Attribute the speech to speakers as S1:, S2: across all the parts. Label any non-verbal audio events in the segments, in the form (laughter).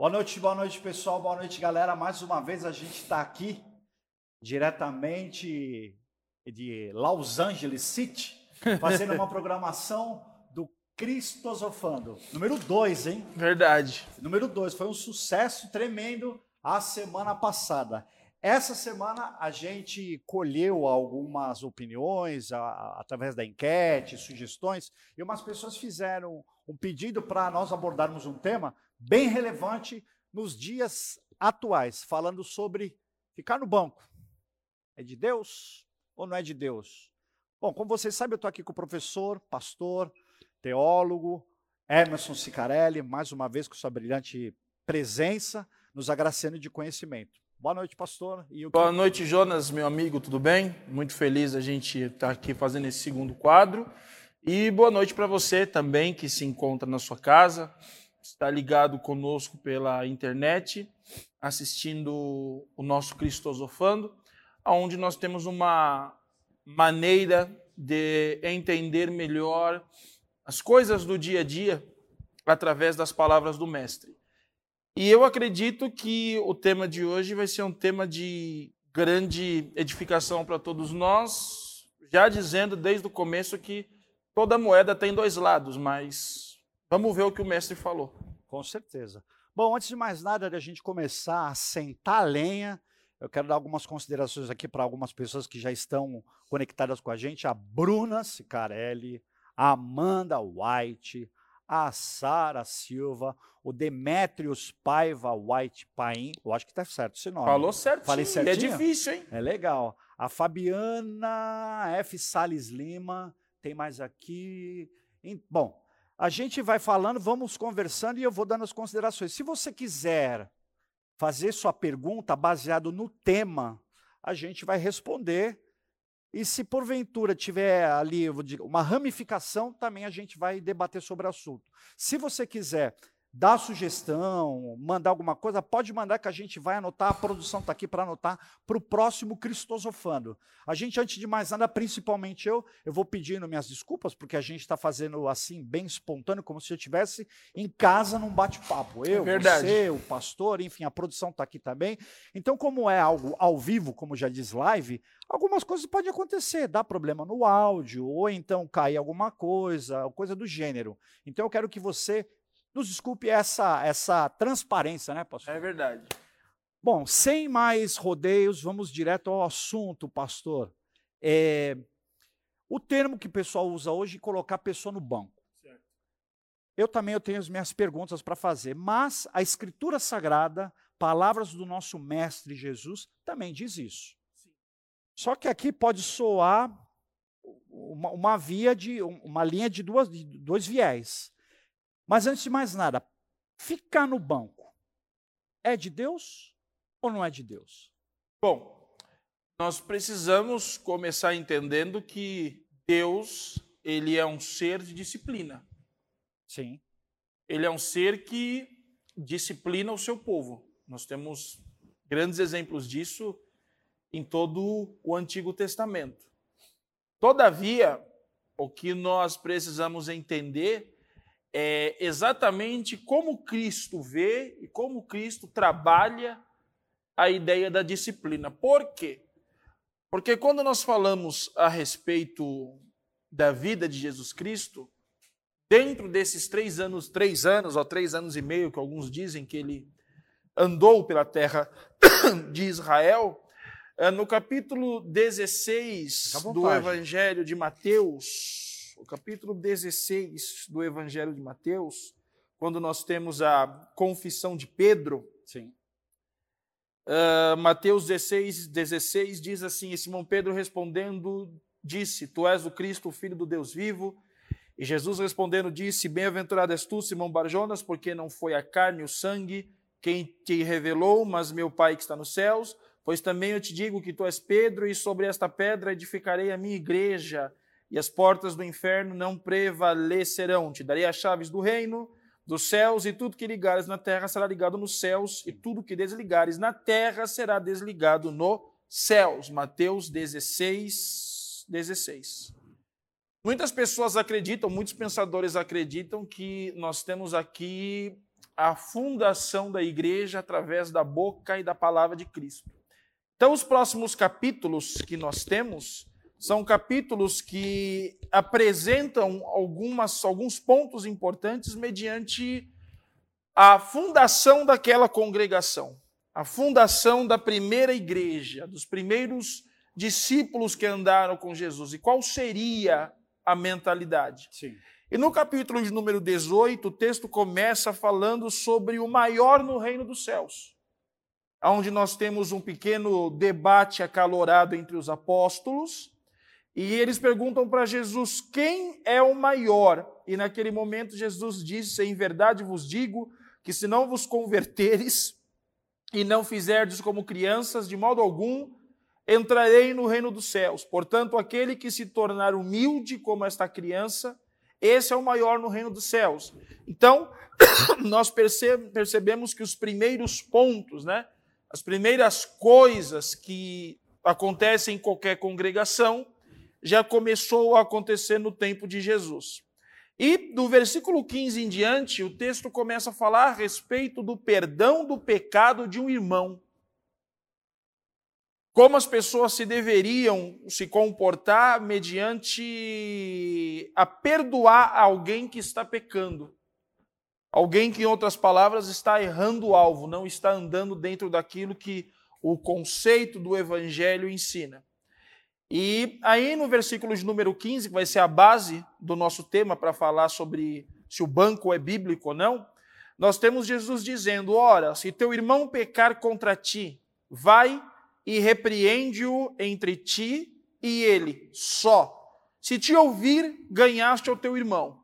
S1: Boa noite, boa noite, pessoal. Boa noite, galera. Mais uma vez a gente está aqui diretamente de Los Angeles City, (laughs) fazendo uma programação do Cristosofando. Número 2, hein?
S2: Verdade.
S1: Número 2. Foi um sucesso tremendo a semana passada. Essa semana a gente colheu algumas opiniões a, a, através da enquete, sugestões, e umas pessoas fizeram um pedido para nós abordarmos um tema bem relevante nos dias atuais, falando sobre ficar no banco. É de Deus ou não é de Deus? Bom, como vocês sabem, eu estou aqui com o professor, pastor, teólogo, Emerson Sicarelli, mais uma vez com sua brilhante presença, nos agraciando de conhecimento. Boa noite, pastor.
S2: Boa noite, Jonas, meu amigo, tudo bem? Muito feliz a gente estar tá aqui fazendo esse segundo quadro. E boa noite para você também que se encontra na sua casa, está ligado conosco pela internet, assistindo o nosso Cristosofando, onde nós temos uma maneira de entender melhor as coisas do dia a dia através das palavras do Mestre. E eu acredito que o tema de hoje vai ser um tema de grande edificação para todos nós, já dizendo desde o começo que toda moeda tem dois lados, mas vamos ver o que o mestre falou.
S1: Com certeza. Bom, antes de mais nada, da gente começar a sentar a lenha, eu quero dar algumas considerações aqui para algumas pessoas que já estão conectadas com a gente. A Bruna Sicarelli, a Amanda White, a Sara Silva, o Demetrios Paiva White Paim. Eu acho que está certo esse nome.
S2: Falou certo.
S1: Falei certinho?
S2: É difícil, hein?
S1: É legal. A Fabiana F. Salles Lima, tem mais aqui. Bom, a gente vai falando, vamos conversando e eu vou dando as considerações. Se você quiser fazer sua pergunta baseado no tema, a gente vai responder. E se porventura tiver ali uma ramificação, também a gente vai debater sobre o assunto. Se você quiser dar sugestão, mandar alguma coisa, pode mandar que a gente vai anotar, a produção está aqui para anotar para o próximo Cristosofando. A gente, antes de mais nada, principalmente eu, eu vou pedindo minhas desculpas, porque a gente está fazendo assim, bem espontâneo, como se eu estivesse em casa num bate-papo. Eu, é você, o pastor, enfim, a produção está aqui também. Então, como é algo ao vivo, como já diz live, algumas coisas podem acontecer, dá problema no áudio, ou então cair alguma coisa, coisa do gênero. Então, eu quero que você nos desculpe essa, essa transparência, né, pastor?
S2: É verdade.
S1: Bom, sem mais rodeios, vamos direto ao assunto, pastor. É, o termo que o pessoal usa hoje é colocar a pessoa no banco. Certo. Eu também eu tenho as minhas perguntas para fazer, mas a Escritura Sagrada, palavras do nosso Mestre Jesus, também diz isso. Sim. Só que aqui pode soar uma, uma via de uma linha de, duas, de dois viés. Mas antes de mais nada, ficar no banco é de Deus ou não é de Deus?
S2: Bom, nós precisamos começar entendendo que Deus, ele é um ser de disciplina.
S1: Sim.
S2: Ele é um ser que disciplina o seu povo. Nós temos grandes exemplos disso em todo o Antigo Testamento. Todavia, o que nós precisamos entender é, exatamente como Cristo vê e como Cristo trabalha a ideia da disciplina. Por quê? Porque quando nós falamos a respeito da vida de Jesus Cristo, dentro desses três anos, três anos ou três anos e meio que alguns dizem que ele andou pela terra (coughs) de Israel, é, no capítulo 16 do Evangelho de Mateus, o capítulo 16 do Evangelho de Mateus, quando nós temos a confissão de Pedro.
S1: Sim.
S2: Uh, Mateus 16, 16 diz assim: e Simão Pedro respondendo, disse: Tu és o Cristo, o Filho do Deus vivo. E Jesus respondendo disse: Bem-aventurado és tu, Simão Barjonas, porque não foi a carne e o sangue quem te revelou, mas meu Pai que está nos céus. Pois também eu te digo que tu és Pedro, e sobre esta pedra edificarei a minha igreja, e as portas do inferno não prevalecerão. Te darei as chaves do reino, dos céus, e tudo que ligares na terra será ligado nos céus, e tudo que desligares na terra será desligado nos céus. Mateus 16, 16. Muitas pessoas acreditam, muitos pensadores acreditam que nós temos aqui a fundação da igreja através da boca e da palavra de Cristo. Então, os próximos capítulos que nós temos são capítulos que apresentam algumas, alguns pontos importantes mediante a fundação daquela congregação, a fundação da primeira igreja, dos primeiros discípulos que andaram com Jesus. E qual seria a mentalidade?
S1: Sim.
S2: E no capítulo de número 18, o texto começa falando sobre o maior no reino dos céus, onde nós temos um pequeno debate acalorado entre os apóstolos, e eles perguntam para Jesus quem é o maior. E naquele momento Jesus disse: Em verdade vos digo que se não vos converteres e não fizerdes como crianças, de modo algum entrarei no reino dos céus. Portanto, aquele que se tornar humilde como esta criança, esse é o maior no reino dos céus. Então, (coughs) nós percebemos que os primeiros pontos, né, as primeiras coisas que acontecem em qualquer congregação, já começou a acontecer no tempo de Jesus. E do versículo 15 em diante, o texto começa a falar a respeito do perdão do pecado de um irmão como as pessoas se deveriam se comportar mediante a perdoar alguém que está pecando. Alguém que, em outras palavras, está errando o alvo, não está andando dentro daquilo que o conceito do evangelho ensina. E aí no versículo de número 15, que vai ser a base do nosso tema para falar sobre se o banco é bíblico ou não, nós temos Jesus dizendo: Ora, se teu irmão pecar contra ti, vai e repreende-o entre ti e ele só. Se te ouvir, ganhaste ao teu irmão.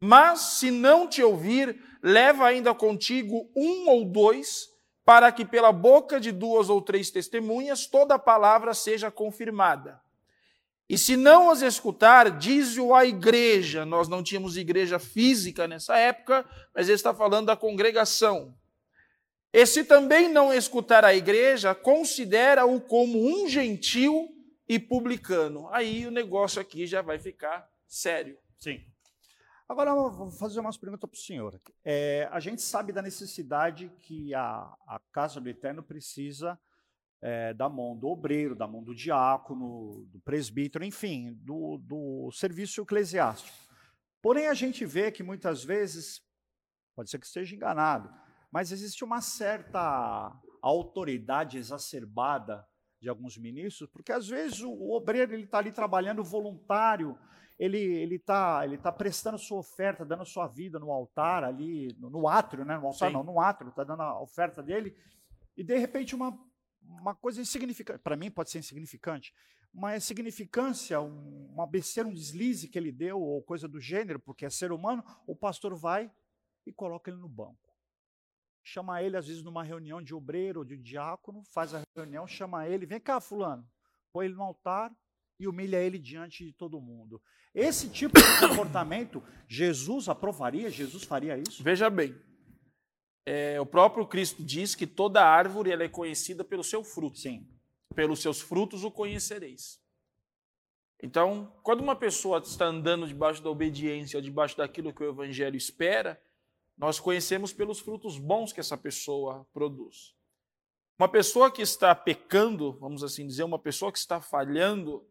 S2: Mas se não te ouvir, leva ainda contigo um ou dois, para que pela boca de duas ou três testemunhas toda a palavra seja confirmada. E se não as escutar, diz-o à igreja. Nós não tínhamos igreja física nessa época, mas ele está falando da congregação. E se também não escutar a igreja, considera-o como um gentil e publicano. Aí o negócio aqui já vai ficar sério.
S1: Sim. Agora, eu vou fazer umas perguntas para o senhor. É, a gente sabe da necessidade que a, a Casa do Eterno precisa é, da mão do obreiro, da mão do diácono, do presbítero, enfim, do, do serviço eclesiástico. Porém, a gente vê que muitas vezes, pode ser que esteja enganado, mas existe uma certa autoridade exacerbada de alguns ministros, porque às vezes o, o obreiro ele está ali trabalhando voluntário, ele ele está ele tá prestando sua oferta, dando sua vida no altar ali, no, no átrio, né? No altar Sim. não, no átrio, está dando a oferta dele, e de repente uma uma coisa insignificante, para mim pode ser insignificante, uma insignificância, um, uma besteira, um deslize que ele deu, ou coisa do gênero, porque é ser humano, o pastor vai e coloca ele no banco chama ele, às vezes, numa reunião de obreiro ou de diácono, faz a reunião, chama ele, vem cá, fulano, põe ele no altar e humilha ele diante de todo mundo. Esse tipo de (coughs) comportamento, Jesus aprovaria? Jesus faria isso?
S2: Veja bem, é, o próprio Cristo diz que toda árvore ela é conhecida pelo seu fruto.
S1: Sim.
S2: Pelos seus frutos o conhecereis. Então, quando uma pessoa está andando debaixo da obediência, debaixo daquilo que o Evangelho espera, nós conhecemos pelos frutos bons que essa pessoa produz. Uma pessoa que está pecando, vamos assim dizer, uma pessoa que está falhando,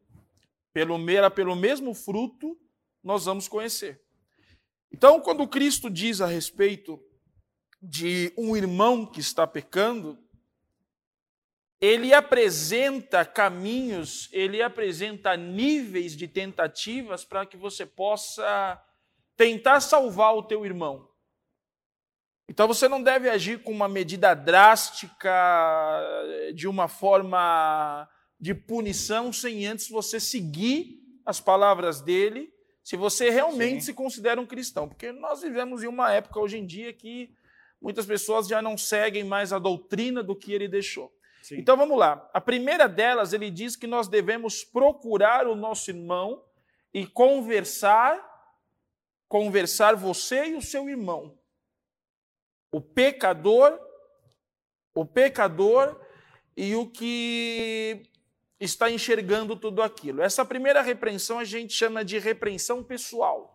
S2: pelo, pelo mesmo fruto, nós vamos conhecer. Então, quando Cristo diz a respeito de um irmão que está pecando, ele apresenta caminhos, ele apresenta níveis de tentativas para que você possa tentar salvar o teu irmão. Então você não deve agir com uma medida drástica, de uma forma de punição, sem antes você seguir as palavras dele, se você realmente Sim. se considera um cristão. Porque nós vivemos em uma época hoje em dia que muitas pessoas já não seguem mais a doutrina do que ele deixou. Sim. Então vamos lá. A primeira delas, ele diz que nós devemos procurar o nosso irmão e conversar, conversar você e o seu irmão o pecador, o pecador e o que está enxergando tudo aquilo. Essa primeira repreensão a gente chama de repreensão pessoal.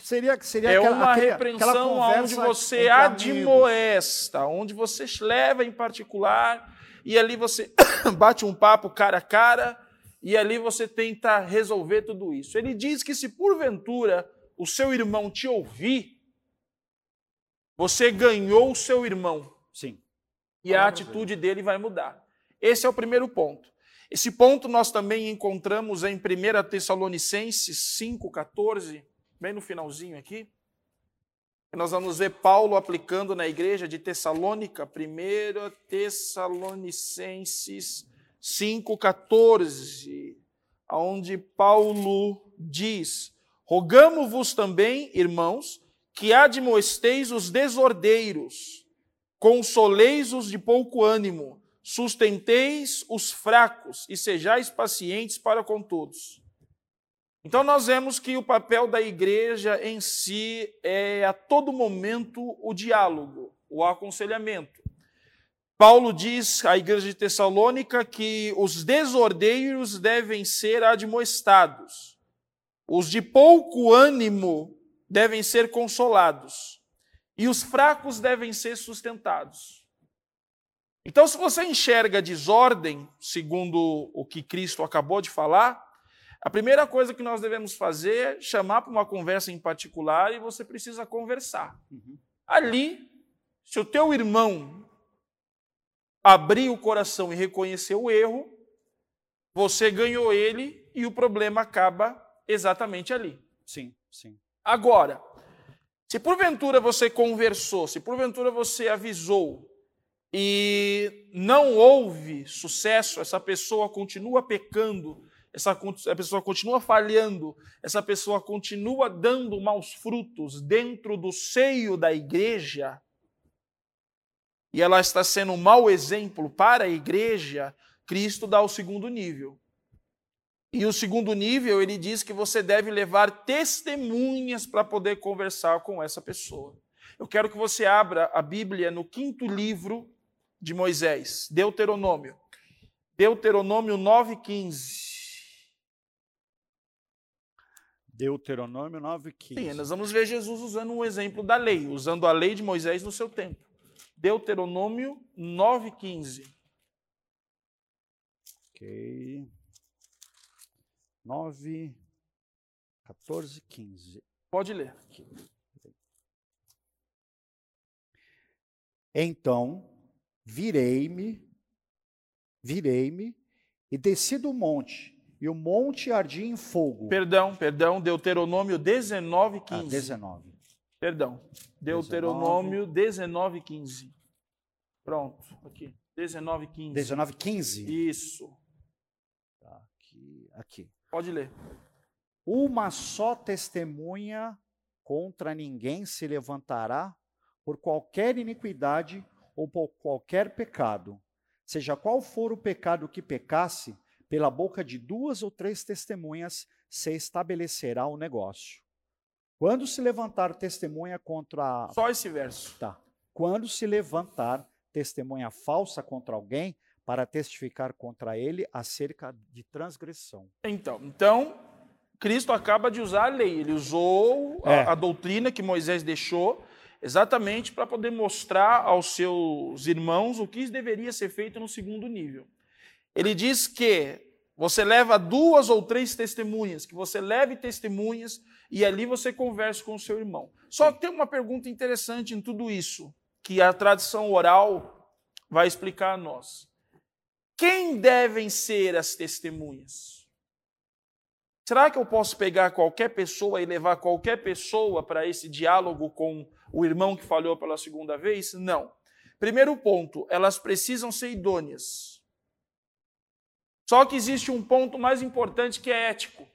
S1: Seria, seria
S2: é
S1: aquela,
S2: uma repreensão
S1: aquela
S2: onde você admoesta, onde você leva em particular e ali você (coughs) bate um papo cara a cara e ali você tenta resolver tudo isso. Ele diz que se porventura o seu irmão te ouvir, você ganhou o seu irmão
S1: Sim.
S2: e a atitude dele vai mudar. Esse é o primeiro ponto. Esse ponto nós também encontramos em 1 Tessalonicenses 5,14, bem no finalzinho aqui. Nós vamos ver Paulo aplicando na igreja de Tessalônica, 1 Tessalonicenses 5,14, onde Paulo diz: Rogamo-vos também, irmãos, que admoesteis os desordeiros, consoleis os de pouco ânimo, sustenteis os fracos e sejais pacientes para com todos. Então nós vemos que o papel da igreja em si é a todo momento o diálogo, o aconselhamento. Paulo diz à igreja de Tessalônica que os desordeiros devem ser admoestados, os de pouco ânimo devem ser consolados e os fracos devem ser sustentados. Então, se você enxerga desordem, segundo o que Cristo acabou de falar, a primeira coisa que nós devemos fazer é chamar para uma conversa em particular e você precisa conversar.
S1: Uhum.
S2: Ali, se o teu irmão abrir o coração e reconhecer o erro, você ganhou ele e o problema acaba exatamente ali.
S1: Sim, sim.
S2: Agora, se porventura você conversou, se porventura você avisou e não houve sucesso, essa pessoa continua pecando, essa pessoa continua falhando, essa pessoa continua dando maus frutos dentro do seio da igreja, e ela está sendo um mau exemplo para a igreja, Cristo dá o segundo nível. E o segundo nível, ele diz que você deve levar testemunhas para poder conversar com essa pessoa. Eu quero que você abra a Bíblia no quinto livro de Moisés, Deuteronômio. Deuteronômio 9,15.
S1: Deuteronômio 9,15.
S2: Sim, nós vamos ver Jesus usando um exemplo da lei, usando a lei de Moisés no seu tempo. Deuteronômio 9,15.
S1: Ok. 9, 14, 15.
S2: Pode ler.
S1: Então virei-me, virei-me e desci do monte, e o monte ardia em fogo.
S2: Perdão, perdão, Deuteronômio 19,
S1: Ah,
S2: 15.
S1: 19.
S2: Perdão. Deuteronômio 19, 15. Pronto, aqui. 19, 15.
S1: 19, 15.
S2: Isso.
S1: Tá, aqui, aqui.
S2: Pode ler.
S1: Uma só testemunha contra ninguém se levantará por qualquer iniquidade ou por qualquer pecado. Seja qual for o pecado que pecasse, pela boca de duas ou três testemunhas se estabelecerá o negócio. Quando se levantar testemunha contra
S2: Só esse verso.
S1: Tá. Quando se levantar testemunha falsa contra alguém para testificar contra ele acerca de transgressão.
S2: Então, então, Cristo acaba de usar a lei. Ele usou a,
S1: É.
S2: a doutrina que Moisés deixou exatamente para poder mostrar aos seus irmãos o que deveria ser feito no segundo nível. Ele diz que você leva duas ou três testemunhas, que você leve testemunhas e ali você converse com o seu irmão. Só que tem uma pergunta interessante em tudo isso, que a tradição oral vai explicar a nós. Quem devem ser as testemunhas? Será que eu posso pegar qualquer pessoa e levar qualquer pessoa para esse diálogo com o irmão que falhou pela segunda vez? Não. Primeiro ponto, elas precisam ser idôneas. Só que existe um ponto mais importante que é ético.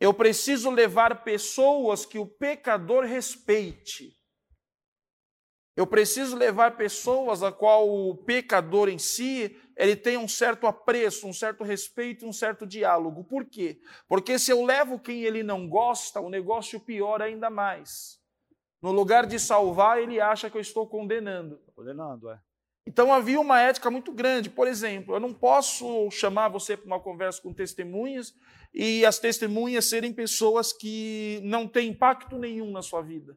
S2: Eu preciso levar pessoas que o pecador respeite. Eu preciso levar pessoas a qual o pecador em si ele tem um certo apreço, um certo respeito, um certo diálogo. Por quê? Porque se eu levo quem ele não gosta, o negócio piora ainda mais. No lugar de salvar, ele acha que eu estou condenando.
S1: Ordenando, é.
S2: Então havia uma ética muito grande. Por exemplo, eu não posso chamar você para uma conversa com testemunhas e as testemunhas serem pessoas que não têm impacto nenhum na sua vida.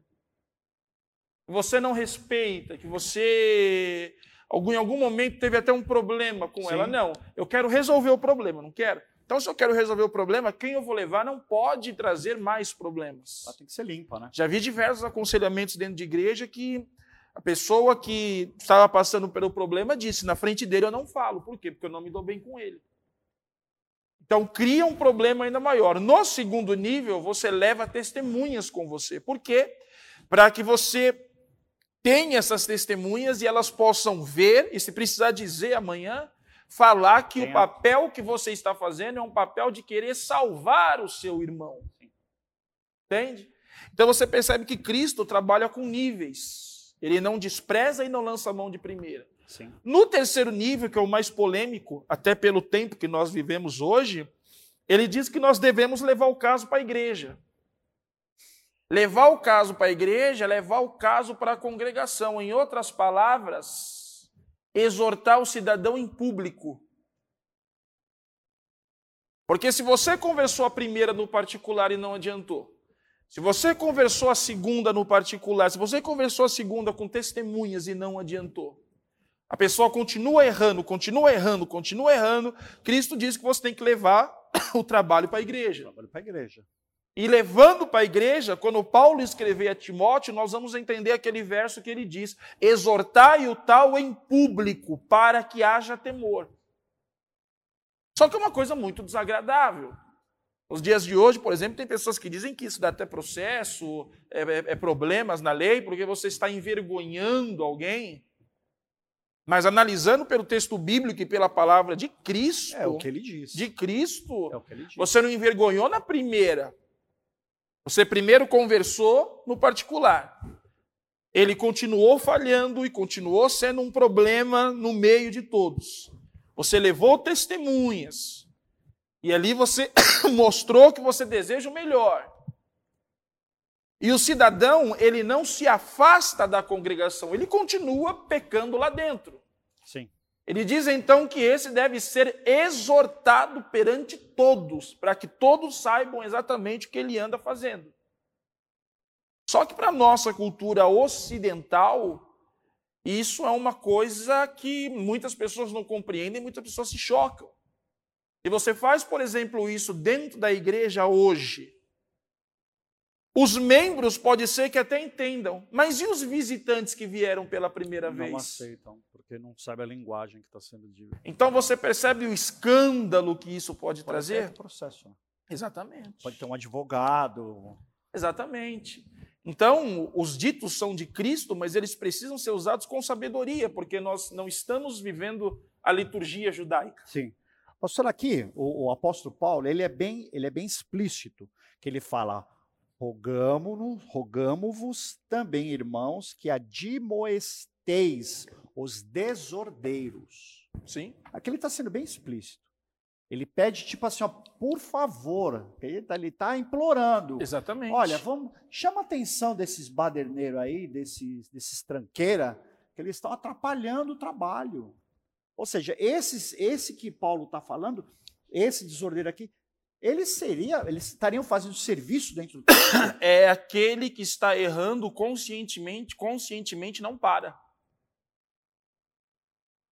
S2: Você não respeita, que você algum, em algum momento teve até um problema com Sim. ela. Não, eu quero resolver o problema, não quero. Então, se eu quero resolver o problema, quem eu vou levar não pode trazer mais problemas.
S1: Ela tem que ser limpa, né?
S2: Já vi diversos aconselhamentos dentro de igreja que a pessoa que estava passando pelo problema disse: na frente dele eu não falo. Por quê? Porque eu não me dou bem com ele. Então cria um problema ainda maior. No segundo nível, você leva testemunhas com você. Por quê? Para que você tenha essas testemunhas e elas possam ver, e se precisar dizer amanhã, falar que Tem o papel que você está fazendo é um papel de querer salvar o seu irmão. Entende? Então você percebe que Cristo trabalha com níveis. Ele não despreza e não lança a mão de primeira.
S1: Sim.
S2: No terceiro nível, que é o mais polêmico, até pelo tempo que nós vivemos hoje, ele diz que nós devemos levar o caso para a igreja. Levar o caso para a igreja, levar o caso para a congregação. Em outras palavras, exortar o cidadão em público. Porque se você conversou a primeira no particular e não adiantou, se você conversou a segunda no particular, se você conversou a segunda com testemunhas e não adiantou, a pessoa continua errando, continua errando, continua errando, Cristo diz que você tem que levar (coughs) o trabalho para a igreja.
S1: Trabalho para a igreja.
S2: E levando para a igreja, quando Paulo escrever a Timóteo, nós vamos entender aquele verso que ele diz: exortai o tal em público, para que haja temor. Só que é uma coisa muito desagradável. Nos dias de hoje, por exemplo, tem pessoas que dizem que isso dá até processo, é, é, é problemas na lei, porque você está envergonhando alguém. Mas analisando pelo texto bíblico e pela palavra de Cristo.
S1: É o que ele diz.
S2: De Cristo.
S1: É o que ele diz.
S2: Você não envergonhou na primeira. Você primeiro conversou no particular. Ele continuou falhando e continuou sendo um problema no meio de todos. Você levou testemunhas. E ali você (coughs) mostrou que você deseja o melhor. E o cidadão, ele não se afasta da congregação, ele continua pecando lá dentro.
S1: Sim.
S2: Ele diz então que esse deve ser exortado perante todos, para que todos saibam exatamente o que ele anda fazendo. Só que para a nossa cultura ocidental, isso é uma coisa que muitas pessoas não compreendem, muitas pessoas se chocam. E você faz, por exemplo, isso dentro da igreja hoje, os membros pode ser que até entendam, mas e os visitantes que vieram pela primeira
S1: não
S2: vez?
S1: Não aceitam, porque não sabem a linguagem que está sendo dita.
S2: Então você percebe o escândalo que isso pode, pode trazer?
S1: Ter processo. Né?
S2: Exatamente.
S1: Pode ter um advogado.
S2: Exatamente. Então, os ditos são de Cristo, mas eles precisam ser usados com sabedoria, porque nós não estamos vivendo a liturgia judaica.
S1: Sim. Pastor, aqui, o, o, apóstolo Paulo, ele é bem, ele é bem explícito, que ele fala, rogamo-vos rogamo também, irmãos, que admoesteis os desordeiros.
S2: Sim.
S1: Aqui ele está sendo bem explícito. Ele pede, tipo assim, ó, por favor, ele está tá implorando.
S2: Exatamente.
S1: Olha, vamos, chama a atenção desses baderneiros aí, desses, desses tranqueira, que eles estão atrapalhando o trabalho. Ou seja, esses, esse que Paulo está falando, esse desordeiro aqui, eles seria, eles estariam fazendo serviço dentro do (coughs)
S2: É aquele que está errando conscientemente, conscientemente não para.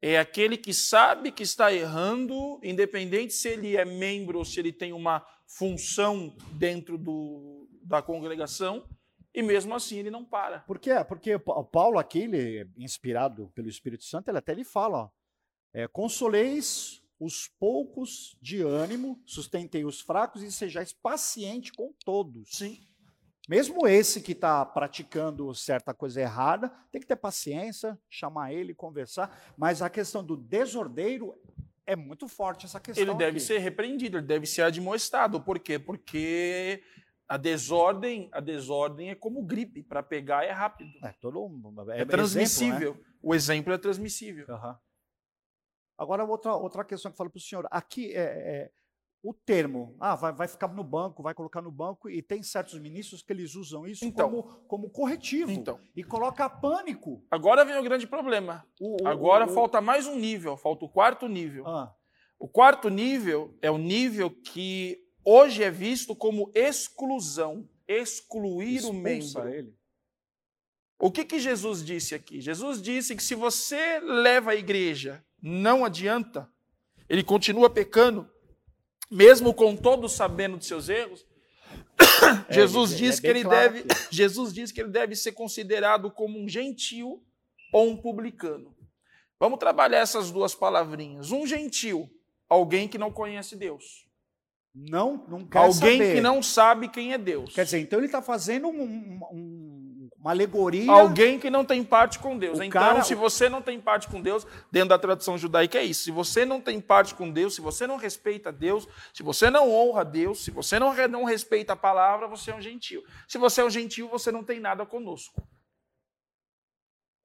S2: É aquele que sabe que está errando, independente se ele é membro ou se ele tem uma função dentro do, da congregação, e mesmo assim ele não para.
S1: Por quê? Porque o Paulo aqui, ele, inspirado pelo Espírito Santo, ele até lhe fala, ó, é, consoleis os poucos de ânimo, sustentei os fracos e sejais paciente com todos.
S2: Sim.
S1: Mesmo esse que está praticando certa coisa errada, tem que ter paciência, chamar ele, conversar. Mas a questão do desordeiro é muito forte essa questão.
S2: Ele deve
S1: aqui.
S2: ser repreendido, ele deve ser admoestado. Por quê? Porque a desordem, a desordem é como gripe, para pegar é rápido.
S1: É, todo,
S2: é, é transmissível. Exemplo, né? O exemplo é transmissível.
S1: Uhum. Agora, outra, outra questão que eu falo para o senhor. Aqui, é, é, o termo. Ah, vai, vai ficar no banco, vai colocar no banco, e tem certos ministros que eles usam isso
S2: Então.
S1: como, como corretivo.
S2: Então.
S1: E coloca pânico.
S2: Agora vem o grande problema.
S1: O- o-
S2: Agora
S1: o-
S2: falta mais um nível, falta o quarto nível.
S1: Ah,
S2: O quarto nível é o nível que hoje é visto como exclusão, excluir o
S1: expulsa
S2: membro.
S1: ele.
S2: O que, que Jesus disse aqui? Jesus disse que se você leva a igreja, não adianta, ele continua pecando, mesmo com todos sabendo de seus erros. (coughs) Jesus
S1: ele-
S2: diz
S1: é
S2: que ele
S1: claro
S2: deve,
S1: aqui.
S2: Jesus diz que ele deve ser considerado como um gentil ou um publicano. Vamos trabalhar essas duas palavrinhas. Um gentil, alguém que não conhece Deus.
S1: Não, não quer
S2: Alguém
S1: saber.
S2: que não sabe quem é Deus.
S1: Quer dizer, então ele está fazendo um- um- um- uma alegoria.
S2: Alguém que não tem parte com Deus.
S1: O
S2: então,
S1: cara-
S2: se você não tem parte com Deus, dentro da tradição judaica é isso. Se você não tem parte com Deus, se você não respeita Deus, se você não honra Deus, se você não, não respeita a palavra, você é um gentil. Se você é um gentil, você não tem nada conosco.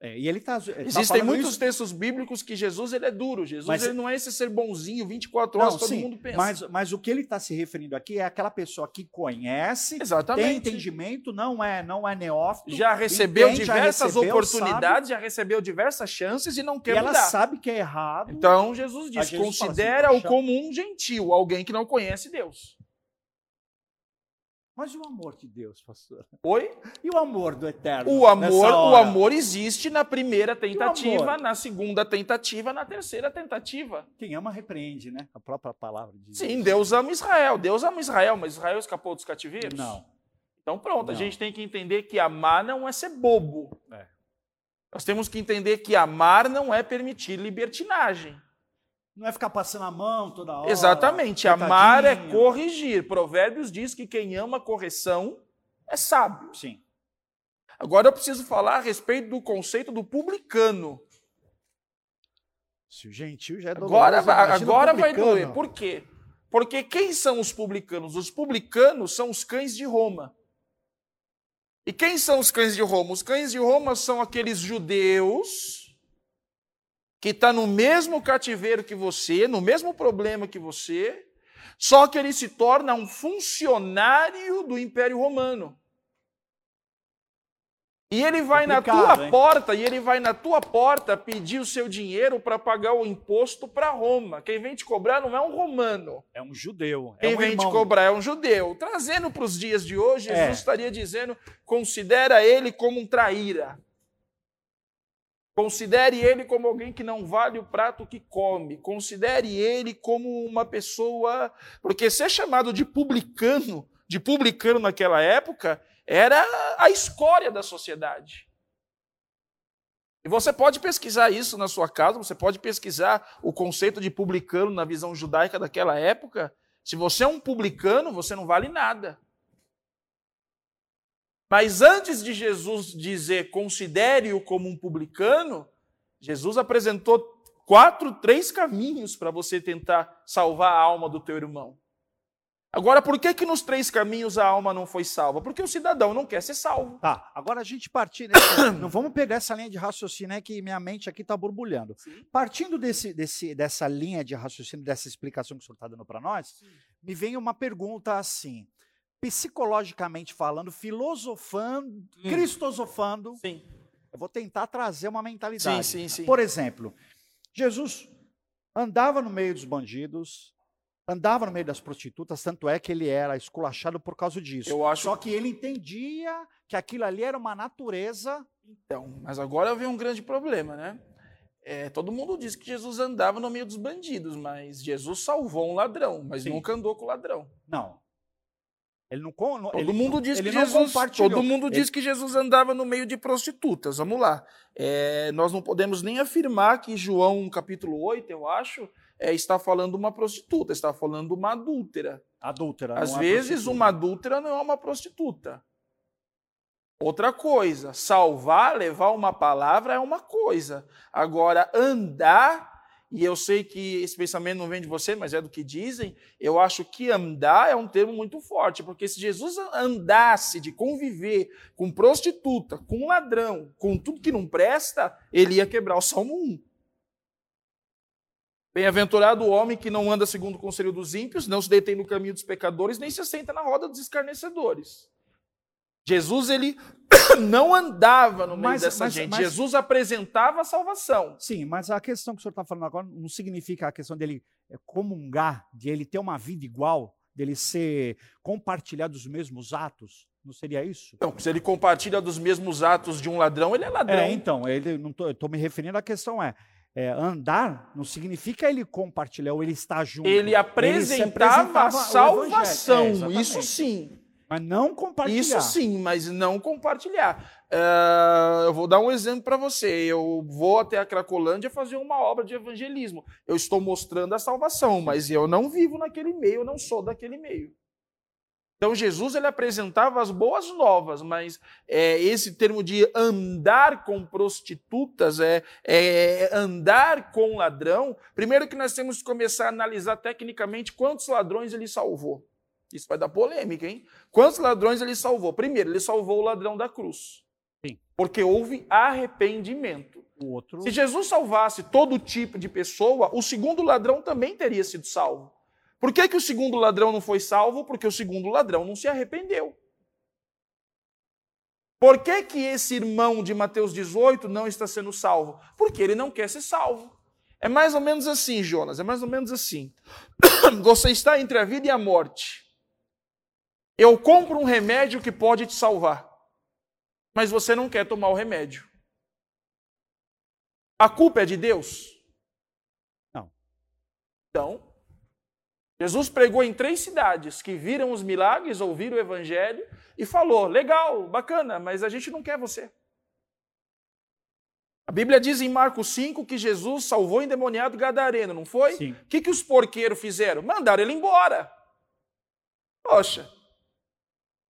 S1: É, e ele está.
S2: Existem muitos textos bíblicos que Jesus ele é duro. Jesus
S1: Mas-
S2: ele não é esse ser bonzinho, 24 horas, todo mundo pensa.
S1: Mas, mas o que ele está se referindo aqui é aquela pessoa que conhece, tem
S2: Exatamente.
S1: entendimento, não é, não é neófito.
S2: Já recebeu
S1: entende, já
S2: diversas
S1: recebeu,
S2: oportunidades, já recebeu diversas chances e não
S1: sabe,
S2: quer
S1: e ela
S2: mudar.
S1: sabe que é errado.
S2: Então Jesus diz:
S1: Jesus fala assim,
S2: considera-o
S1: "Poxa."
S2: como um gentil, alguém que não conhece Deus.
S1: Mas e o amor de Deus, pastor?
S2: Oi?
S1: E o amor do eterno?
S2: O amor, o amor existe na primeira tentativa, na segunda tentativa, na terceira tentativa.
S1: Quem ama repreende, né? A própria palavra de
S2: Sim, Deus ama Israel. Deus ama Israel, mas Israel escapou dos cativeiros?
S1: Não.
S2: Então pronto, a
S1: Não.
S2: gente tem que entender que amar não é ser bobo.
S1: É.
S2: Nós temos que entender que amar não é permitir libertinagem.
S1: Não é ficar passando a mão toda hora.
S2: Exatamente. Amar é corrigir. Provérbios diz que quem ama correção é sábio.
S1: Sim.
S2: Agora eu preciso falar a respeito do conceito do publicano.
S1: Se o gentil já é
S2: Agora,
S1: doloroso, o
S2: agora vai doer. Por quê? Porque quem são os publicanos? Os publicanos são os cães de Roma. E quem são os cães de Roma? Os cães de Roma são aqueles judeus que estão no mesmo cativeiro que você, no mesmo problema que você, só que ele se torna um funcionário do Império Romano. E ele vai na tua
S1: hein?
S2: porta, e ele vai na tua porta pedir o seu dinheiro para pagar o imposto para Roma. Quem vem te cobrar não é um romano.
S1: É um judeu.
S2: Quem
S1: é um
S2: vem
S1: irmão.
S2: te cobrar é um judeu. Trazendo para os dias de hoje, Jesus
S1: É.
S2: estaria dizendo: considera ele como um traíra. Considere ele como alguém que não vale o prato que come. Considere ele como uma pessoa. Porque ser chamado de publicano, de publicano naquela época, era a escória da sociedade. E você pode pesquisar isso na sua casa, você pode pesquisar o conceito de publicano na visão judaica daquela época. Se você é um publicano, você não vale nada. Mas antes de Jesus dizer considere-o como um publicano, Jesus apresentou quatro, três caminhos para você tentar salvar a alma do teu irmão. Agora, por que que nos três caminhos a alma não foi salva? Porque o cidadão não quer ser salvo.
S1: Tá, agora a gente partir. desse- (coughs) não vamos pegar essa linha de raciocínio, é que minha mente aqui está borbulhando. Partindo desse, desse, dessa linha de raciocínio, dessa explicação que o senhor está dando para nós, me vem uma pergunta assim, psicologicamente falando, filosofando,
S2: Hum.
S1: cristosofando,
S2: Sim,
S1: eu vou tentar trazer uma mentalidade.
S2: sim, sim. sim.
S1: Por exemplo, Jesus andava no meio dos bandidos, andava no meio das prostitutas, tanto é que ele era esculachado por causa disso.
S2: Eu acho
S1: Só que ele entendia que aquilo ali era uma natureza.
S2: Então, mas agora vem um grande problema, né? É, todo mundo diz que Jesus andava no meio dos bandidos, mas Jesus salvou um ladrão, mas
S1: Sim.
S2: nunca andou com o ladrão.
S1: Não. Ele não.
S2: Todo
S1: ele
S2: mundo diz que Jesus, todo mundo
S1: Ele-
S2: diz que Jesus andava no meio de prostitutas. Vamos lá. É, nós não podemos nem afirmar que João capítulo 8, eu acho, é, está falando uma prostituta, está falando uma adúltera.
S1: Adúltera.
S2: Às
S1: é
S2: vezes, uma adúltera não é uma prostituta. Outra coisa, salvar, levar uma palavra é uma coisa. Agora, andar, e eu sei que esse pensamento não vem de você, mas é do que dizem, eu acho que andar é um termo muito forte, porque se Jesus andasse de conviver com prostituta, com ladrão, com tudo que não presta, ele ia quebrar o Salmo 1. Bem-aventurado o homem que não anda segundo o conselho dos ímpios, não se detém no caminho dos pecadores, nem se assenta na roda dos escarnecedores. Jesus ele (coughs) não andava no meio mas, dessa mas, gente. Mas, Jesus apresentava a salvação.
S1: Sim, mas a questão que o senhor está falando agora não significa a questão dele é, comungar, de ele ter uma vida igual, dele ser compartilhar dos mesmos atos. Não seria isso?
S2: Não, se ele compartilha dos mesmos atos de um ladrão, ele é ladrão.
S1: É, então, ele não tô, eu estou me referindo à questão é, é, andar não significa ele compartilhar ou ele estar junto.
S2: Ele apresentava, ele apresentava a salvação, é, isso sim.
S1: Mas não compartilhar.
S2: Isso sim, mas não compartilhar. Uh, eu vou dar um exemplo para você. Eu vou até a Cracolândia fazer uma obra de evangelismo. Eu estou mostrando a salvação, mas eu não vivo naquele meio, eu não sou daquele meio. Então Jesus ele apresentava as boas novas, mas é, esse termo de andar com prostitutas, é, é, andar com ladrão. Primeiro que nós temos que começar a analisar tecnicamente quantos ladrões ele salvou. Isso vai dar polêmica, hein? Quantos ladrões ele salvou? Primeiro, ele salvou o ladrão da cruz. Sim. Porque houve arrependimento. O outro... Se Jesus salvasse todo tipo de pessoa, o segundo ladrão também teria sido salvo. Por que, que o segundo ladrão não foi salvo? Porque o segundo ladrão não se arrependeu. Por que, que esse irmão de Mateus 18 não está sendo salvo? Porque ele não quer ser salvo. É mais ou menos assim, Jonas, é mais ou menos assim. (coughs) Você está entre a vida e a morte. Eu compro um remédio que pode te salvar, mas você não quer tomar o remédio. A culpa é de Deus?
S1: Não.
S2: Então, Jesus pregou em três cidades que viram os milagres, ouviram o evangelho e falou: legal, bacana, mas a gente não quer você. A Bíblia diz em Marcos 5 que Jesus salvou o endemoniado gadareno, não foi?
S1: Sim.
S2: O que, que os porqueiros fizeram? Mandaram ele embora. Poxa,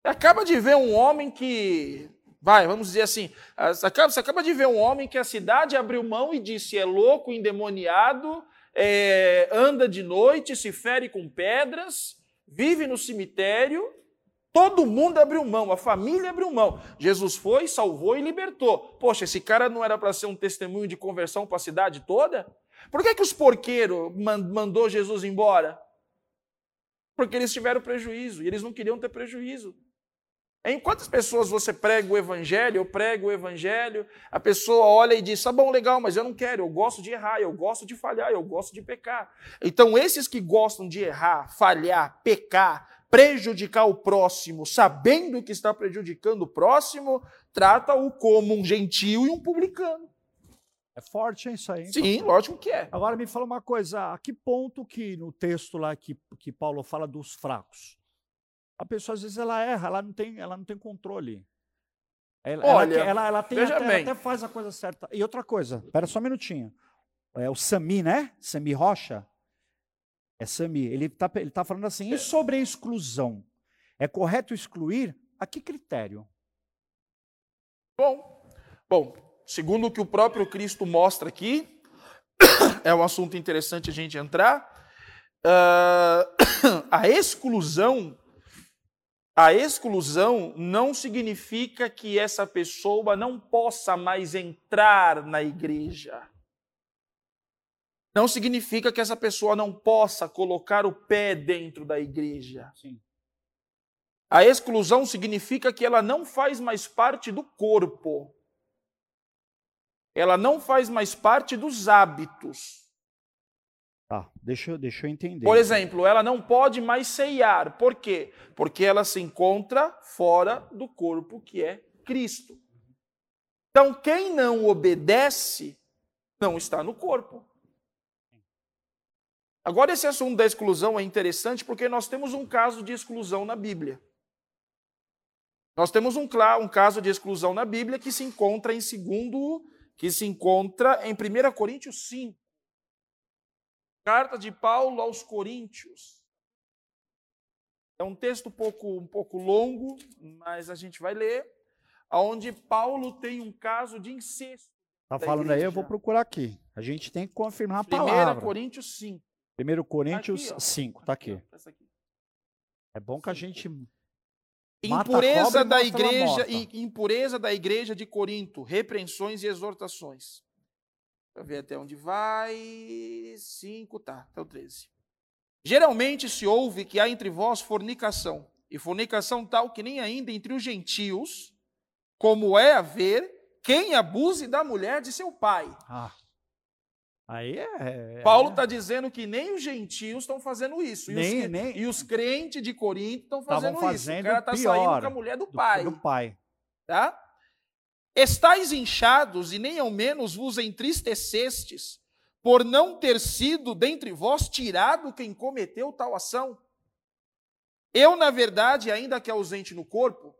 S2: acaba de ver um homem que, vai, vamos dizer assim, acaba, você acaba de ver um homem que a cidade abriu mão e disse é louco, endemoniado, é, anda de noite, se fere com pedras, vive no cemitério. Todo mundo abriu mão, a família abriu mão. Jesus foi, salvou e libertou. Poxa, esse cara não era para ser um testemunho de conversão para a cidade toda? Por que, que os porqueiros mandou Jesus embora? Porque eles tiveram prejuízo e eles não queriam ter prejuízo. Em quantas pessoas você prega o evangelho, eu prego o evangelho, a pessoa olha e diz: tá bom, legal, mas eu não quero, eu gosto de errar, eu gosto de falhar, eu gosto de pecar. Então, esses que gostam de errar, falhar, pecar, prejudicar o próximo, sabendo que está prejudicando o próximo, trata-o como um gentil e um publicano.
S1: É forte hein, isso aí. Hein?
S2: Sim, lógico que é.
S1: Agora me fala uma coisa, a que ponto que no texto lá que, que Paulo fala dos fracos? A pessoa às vezes ela erra, ela não tem, ela não tem controle. Ela, Olha, ela, ela, ela tem até, ela até faz a coisa certa. E outra coisa, espera só um minutinho. É o Sami, né? Sami Rocha. É Sami. Ele está ele tá falando assim, e sobre a exclusão? É correto excluir? A que critério?
S2: Bom, bom, segundo o que o próprio Cristo mostra aqui, (coughs) é um assunto interessante a gente entrar. Uh, (coughs) a exclusão a exclusão não significa que essa pessoa não possa mais entrar na igreja. Não significa que essa pessoa não possa colocar o pé dentro da igreja.
S1: Sim.
S2: A exclusão significa que ela não faz mais parte do corpo. Ela não faz mais parte dos hábitos.
S1: Tá, deixa, deixa eu entender.
S2: Por exemplo, ela não pode mais ceiar. Por quê? Porque ela se encontra fora do corpo que é Cristo. Então, quem não obedece não está no corpo. Agora, esse assunto da exclusão é interessante porque nós temos um caso de exclusão na Bíblia. Nós temos um, um caso de exclusão na Bíblia que se encontra em segundo, que se encontra em 1 Coríntios 5. Carta de Paulo aos Coríntios. É um texto um pouco, um pouco longo, mas a gente vai ler, onde Paulo tem um caso de incesto.
S1: Está falando igreja. aí, eu vou procurar aqui. A gente tem que confirmar a palavra.
S2: 1 Coríntios 5.
S1: 1 Coríntios tá aqui, 5, está aqui. aqui. É bom que a gente
S2: impureza da igreja e impureza da igreja de Corinto, repreensões e exortações. Deixa eu ver até onde vai. 5, tá, até o 13. Geralmente se ouve que há entre vós fornicação, e fornicação tal que nem ainda entre os gentios, como é haver quem abuse da mulher de seu pai.
S1: Ah. Aí é. é
S2: Paulo está dizendo que nem os gentios estão fazendo isso. E,
S1: Nem-
S2: os,
S1: nem-
S2: e os crentes de Corinto estão
S1: Tavam
S2: fazendo, isso. O
S1: fazendo
S2: cara está
S1: pior
S2: saindo com a mulher do
S1: do,
S2: pai.
S1: do pai.
S2: Tá? Estais inchados e nem ao menos vos entristecestes por não ter sido dentre vós tirado quem cometeu tal ação. Eu, na verdade, ainda que ausente no corpo,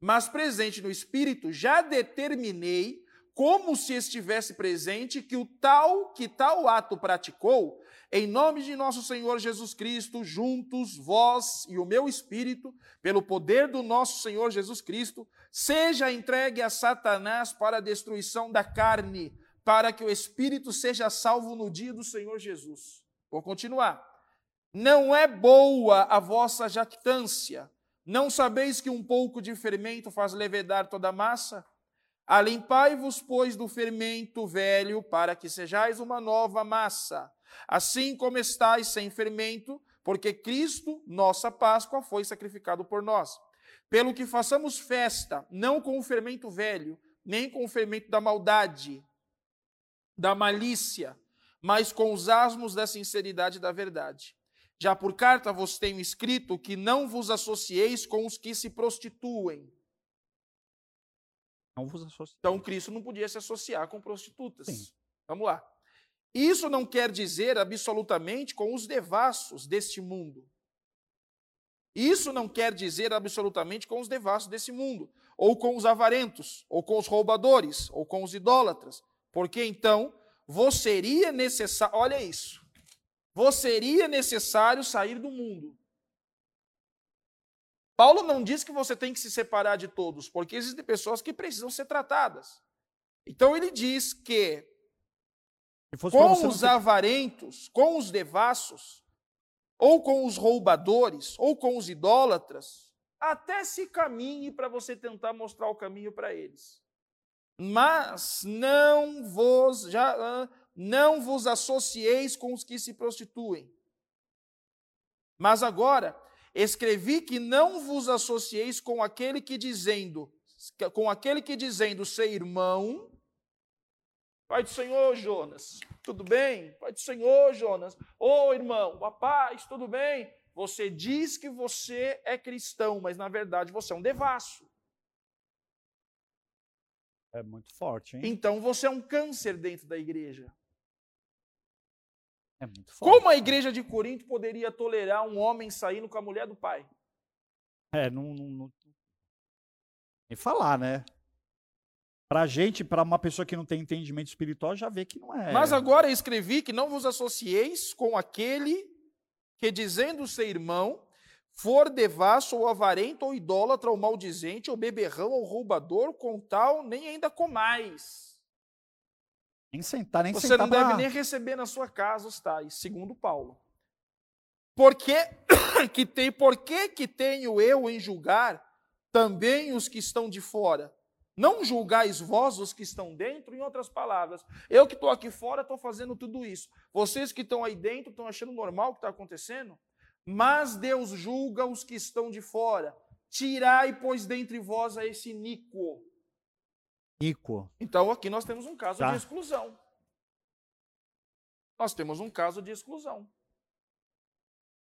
S2: mas presente no espírito, já determinei, como se estivesse presente, que o tal que tal ato praticou, em nome de nosso Senhor Jesus Cristo, juntos, vós e o meu espírito, pelo poder do nosso Senhor Jesus Cristo, seja entregue a Satanás para a destruição da carne, para que o espírito seja salvo no dia do Senhor Jesus. Vou continuar. Não é boa a vossa jactância. Não sabeis que um pouco de fermento faz levedar toda a massa? Alimpai-vos, pois, do fermento velho, para que sejais uma nova massa. Assim como estáis sem fermento, porque Cristo, nossa Páscoa, foi sacrificado por nós. Pelo que façamos festa, não com o fermento velho, nem com o fermento da maldade, da malícia, mas com os asmos da sinceridade e da verdade. Já por carta vos tenho escrito que não vos associeis com os que se prostituem.
S1: Não vos associei.
S2: Então Cristo não podia se associar com prostitutas.
S1: Sim.
S2: Vamos lá. Isso não quer dizer absolutamente com os devassos deste mundo. Isso não quer dizer absolutamente com os devassos desse mundo, ou com os avarentos, ou com os roubadores, ou com os idólatras, porque então vos seria necessário, olha isso, vos seria necessário sair do mundo. Paulo não diz que você tem que se separar de todos, porque existem pessoas que precisam ser tratadas. Então ele diz que com
S1: não
S2: os
S1: ter-
S2: avarentos, com os devassos, ou com os roubadores, ou com os idólatras, até se caminhe para você tentar mostrar o caminho para eles. Mas não vos já não vos associeis com os que se prostituem. Mas agora escrevi que não vos associeis com aquele que dizendo com aquele que dizendo ser irmão Pai do Senhor, Jonas, tudo bem? Pai do Senhor, Jonas. Ô irmão, a paz, tudo bem? Você diz que você é cristão, mas na verdade você é um devasso.
S1: É muito forte, hein?
S2: Então você é um câncer dentro da igreja.
S1: É muito forte.
S2: Como a igreja de Corinto poderia tolerar um homem saindo com a mulher do pai?
S1: É, não, não, não... Nem falar, né? Pra gente, pra uma pessoa que não tem entendimento espiritual, já vê que não é.
S2: Mas agora escrevi que não vos associeis com aquele que, dizendo ser irmão, for devasso ou avarento ou idólatra ou maldizente ou beberrão ou roubador, com tal nem ainda comais.
S1: Nem sentar, nem
S2: Você
S1: sentar
S2: não deve nem receber na sua casa os tais, segundo Paulo. Porque (coughs) que tem, por que que tenho eu em julgar também os que estão de fora? Não julgais vós os que estão dentro, em outras palavras. Eu que estou aqui fora estou fazendo tudo isso. Vocês que estão aí dentro estão achando normal o que está acontecendo? Mas Deus julga os que estão de fora. Tirai, pois, dentre vós a esse iníquo.
S1: Nico.
S2: Então aqui nós temos um caso
S1: Tá.
S2: de exclusão. Nós temos um caso de exclusão.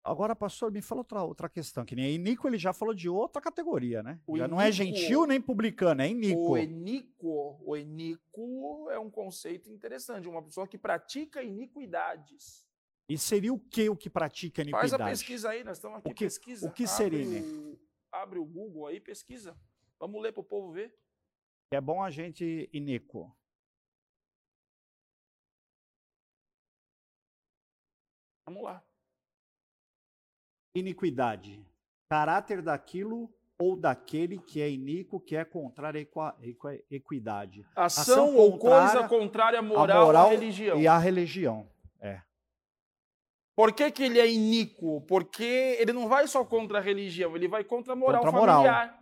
S1: Agora, pastor, me fala outra, outra questão, que nem Nico ele já falou de outra categoria, né?
S2: O
S1: já não é
S2: iníquo-
S1: gentil nem publicano, é Nico.
S2: O eníquo, o eníquo é um conceito interessante, uma pessoa que pratica iniquidades.
S1: E seria o que o que pratica
S2: Faz
S1: iniquidade?
S2: a pesquisa aí, nós estamos aqui,
S1: O que-
S2: pesquisa.
S1: o que seria,
S2: abre o, abre o Google aí, pesquisa. Vamos ler para o povo ver.
S1: É bom a gente Inico.
S2: Vamos lá.
S1: Iniquidade. Caráter daquilo ou daquele que é iníquo, que é contrário à equidade.
S2: Ação,
S1: Ação
S2: ou coisa contrária à moral,
S1: moral
S2: religião.
S1: e à religião. É.
S2: Por que, que ele é iníquo? Porque ele não vai só contra a religião, ele vai contra a moral
S1: Contra a moral.
S2: familiar.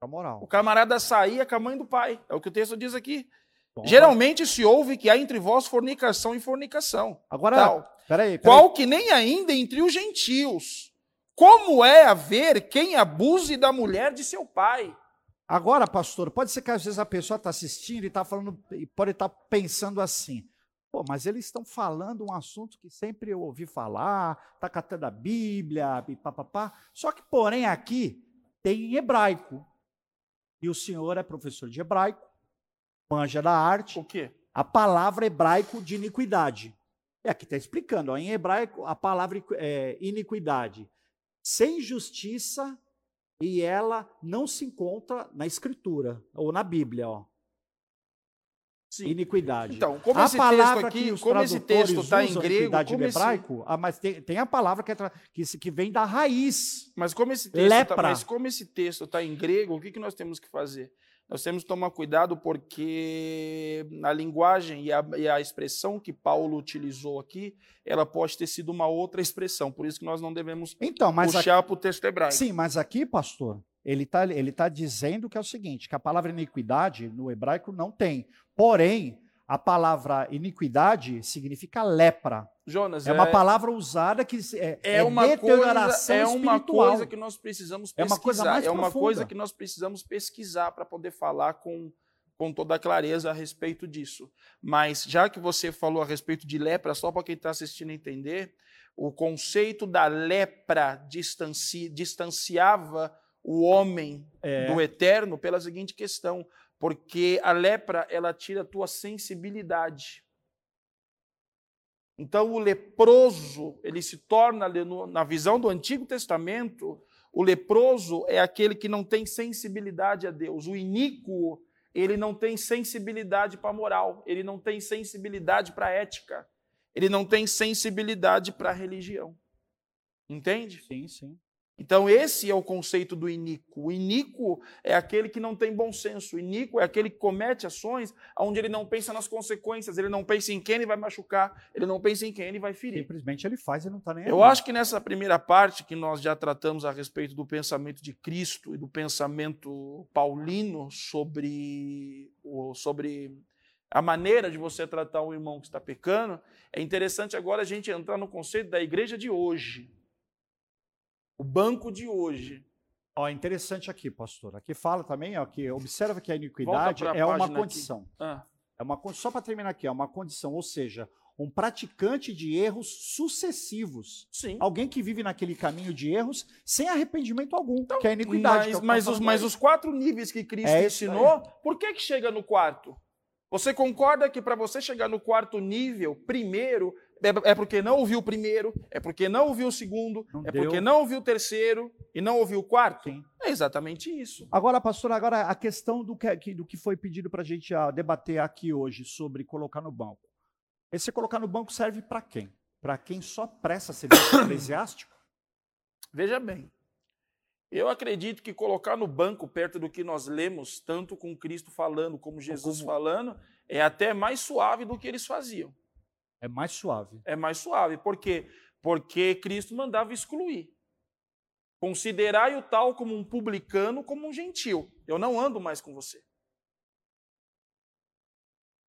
S1: A moral.
S2: O camarada saía com a mãe do pai. É o que o texto diz aqui.
S1: Bom,
S2: Geralmente se ouve que há entre vós fornicação e fornicação.
S1: Agora,
S2: Tal.
S1: peraí, peraí.
S2: Qual que nem ainda entre os gentios. Como é haver quem abuse da mulher de seu pai?
S1: Agora, pastor, pode ser que às vezes a pessoa está assistindo e está falando, e pode estar pensando assim. Pô, mas eles estão falando um assunto que sempre eu ouvi falar, está catando a Bíblia, papapá. Só que, porém, aqui tem em hebraico. E o senhor é professor de hebraico, manja da arte,
S2: O quê?
S1: a palavra hebraico de iniquidade. É aqui está explicando, ó, em hebraico, a palavra é, iniquidade. Sem justiça e ela não se encontra na escritura, ou na Bíblia, ó.
S2: Sim.
S1: Iniquidade.
S2: Então, como
S1: a
S2: esse
S1: palavra
S2: texto aqui, como esse texto está em grego, como esse-
S1: hebraico, ah, mas tem, tem a palavra que, é tra- que, que vem da raiz.
S2: Mas como esse texto tá,
S1: Lepra.
S2: mas como esse texto está em grego, o que, que nós temos que fazer? Nós temos que tomar cuidado porque a linguagem e a, e a expressão que Paulo utilizou aqui, ela pode ter sido uma outra expressão. Por isso que nós não devemos
S1: Então,
S2: puxar para o texto hebraico.
S1: sim, mas aqui, pastor, ele está ele tá dizendo que é o seguinte, que a palavra iniquidade no hebraico não tem. Porém, a palavra iniquidade significa lepra.
S2: Jonas,
S1: É uma palavra usada que se- é,
S2: é uma coisa,
S1: deterioração
S2: é uma
S1: espiritual.
S2: coisa que nós precisamos
S1: É
S2: pesquisar.
S1: uma coisa mais
S2: é uma
S1: profunda.
S2: coisa que nós precisamos pesquisar para poder falar com, com toda a clareza a respeito disso. Mas já que você falou a respeito de lepra, só para quem está assistindo entender, o conceito da lepra distanci, distanciava o homem
S1: É.
S2: do eterno pela seguinte questão, porque a lepra ela tira a tua sensibilidade. Então o leproso, ele se torna na visão do Antigo Testamento, o leproso é aquele que não tem sensibilidade a Deus. O iníquo, ele não tem sensibilidade para a moral, ele não tem sensibilidade para a ética, ele não tem sensibilidade para a religião. Entende?
S1: Sim, sim.
S2: Então, esse é o conceito do iníquo. O iníquo é aquele que não tem bom senso. O iníquo é aquele que comete ações onde ele não pensa nas consequências, ele não pensa em quem ele vai machucar, ele não pensa em quem ele vai ferir.
S1: Simplesmente ele faz e não está nem
S2: Eu
S1: aí.
S2: acho que nessa primeira parte que nós já tratamos a respeito do pensamento de Cristo e do pensamento paulino sobre, o, sobre a maneira de você tratar o irmão que está pecando, é interessante agora a gente entrar no conceito da igreja de hoje. O banco de hoje.
S1: Ó, interessante aqui, pastor. Aqui fala também, ó, que observa que a iniquidade
S2: pra
S1: é uma condição.
S2: Ah,
S1: É uma só para terminar aqui, é uma condição, ou seja, um praticante de erros sucessivos.
S2: sim.
S1: Alguém que vive naquele caminho de erros sem arrependimento algum, que é a iniquidade. que é
S2: Mas, mas os, mas os quatro níveis que Cristo
S1: É
S2: ensinou, por que, que chega no quarto? Você concorda que para você chegar no quarto nível, primeiro, é, é porque não ouviu o primeiro, é porque não ouviu o segundo,
S1: Não
S2: é
S1: deu.
S2: porque não ouviu o terceiro e não ouviu o quarto?
S1: Sim.
S2: É exatamente isso.
S1: Agora, pastor, agora a questão do que, que- do que foi pedido para a gente debater aqui hoje sobre colocar no banco. Esse colocar no banco serve para quem? Para quem só presta serviço (coughs) eclesiástico?
S2: Veja bem, eu acredito que colocar no banco, perto do que nós lemos, tanto com Cristo falando como Jesus
S1: como-
S2: falando, é até mais suave do que eles faziam.
S1: É mais suave.
S2: é mais suave. Por quê? Porque Cristo mandava excluir. Considerai o tal como um publicano, como um gentil. Eu não ando mais com você.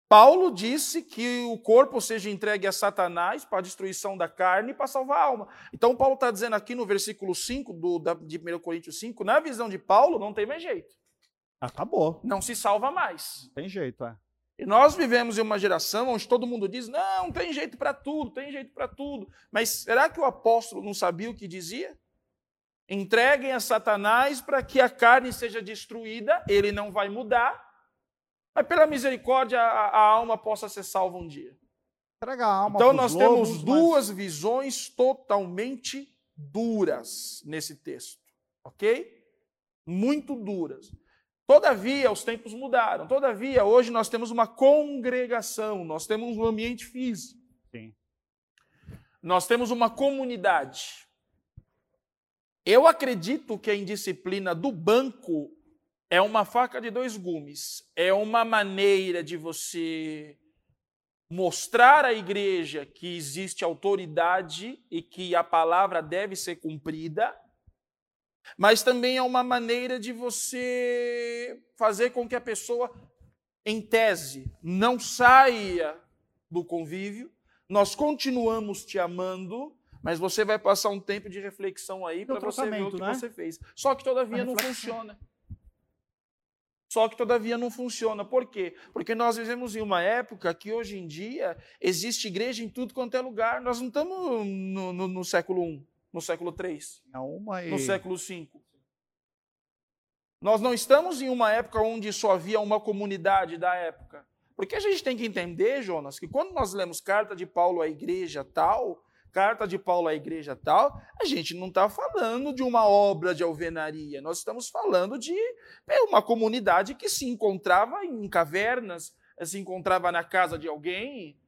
S2: Paulo disse que o corpo seja entregue a Satanás para a destruição da carne e para salvar a alma. Então, Paulo está dizendo aqui no versículo 5 do, da, de 1 Coríntios 5, na visão de Paulo, não tem mais jeito.
S1: Acabou.
S2: Não se salva mais.
S1: Não tem jeito, é.
S2: E nós vivemos em uma geração onde todo mundo diz: não, tem jeito para tudo, tem jeito para tudo. Mas será que o apóstolo não sabia o que dizia? Entreguem a Satanás para que a carne seja destruída, ele não vai mudar, mas pela misericórdia a, a alma possa ser salva um dia.
S1: Entrega a alma
S2: Então nós
S1: lobos,
S2: temos
S1: mas-
S2: duas visões totalmente duras nesse texto, ok? Muito duras. Todavia, os tempos mudaram. Todavia, hoje nós temos uma congregação, nós temos um ambiente físico.
S1: Sim.
S2: Nós temos uma comunidade. Eu acredito que a indisciplina do banco é uma faca de dois gumes. É uma maneira de você mostrar à igreja que existe autoridade e que a palavra deve ser cumprida, mas também é uma maneira de você fazer com que a pessoa em tese, não saia do convívio, nós continuamos te amando, mas você vai passar um tempo de reflexão aí para você ver o que né? você fez. Só que todavia não funciona. Só que todavia não funciona. Por quê? Porque nós vivemos em uma época que hoje em dia existe igreja em tudo quanto é lugar. Nós não estamos no, no, no século I, no século III,
S1: e...
S2: no século V. Nós não estamos em uma época onde só havia uma comunidade da época. Porque a gente tem que entender, Jonas, que quando nós lemos carta de Paulo à igreja tal, carta de Paulo à igreja tal, a gente não está falando de uma obra de alvenaria, nós estamos falando de é, uma comunidade que se encontrava em cavernas, se encontrava na casa de alguém.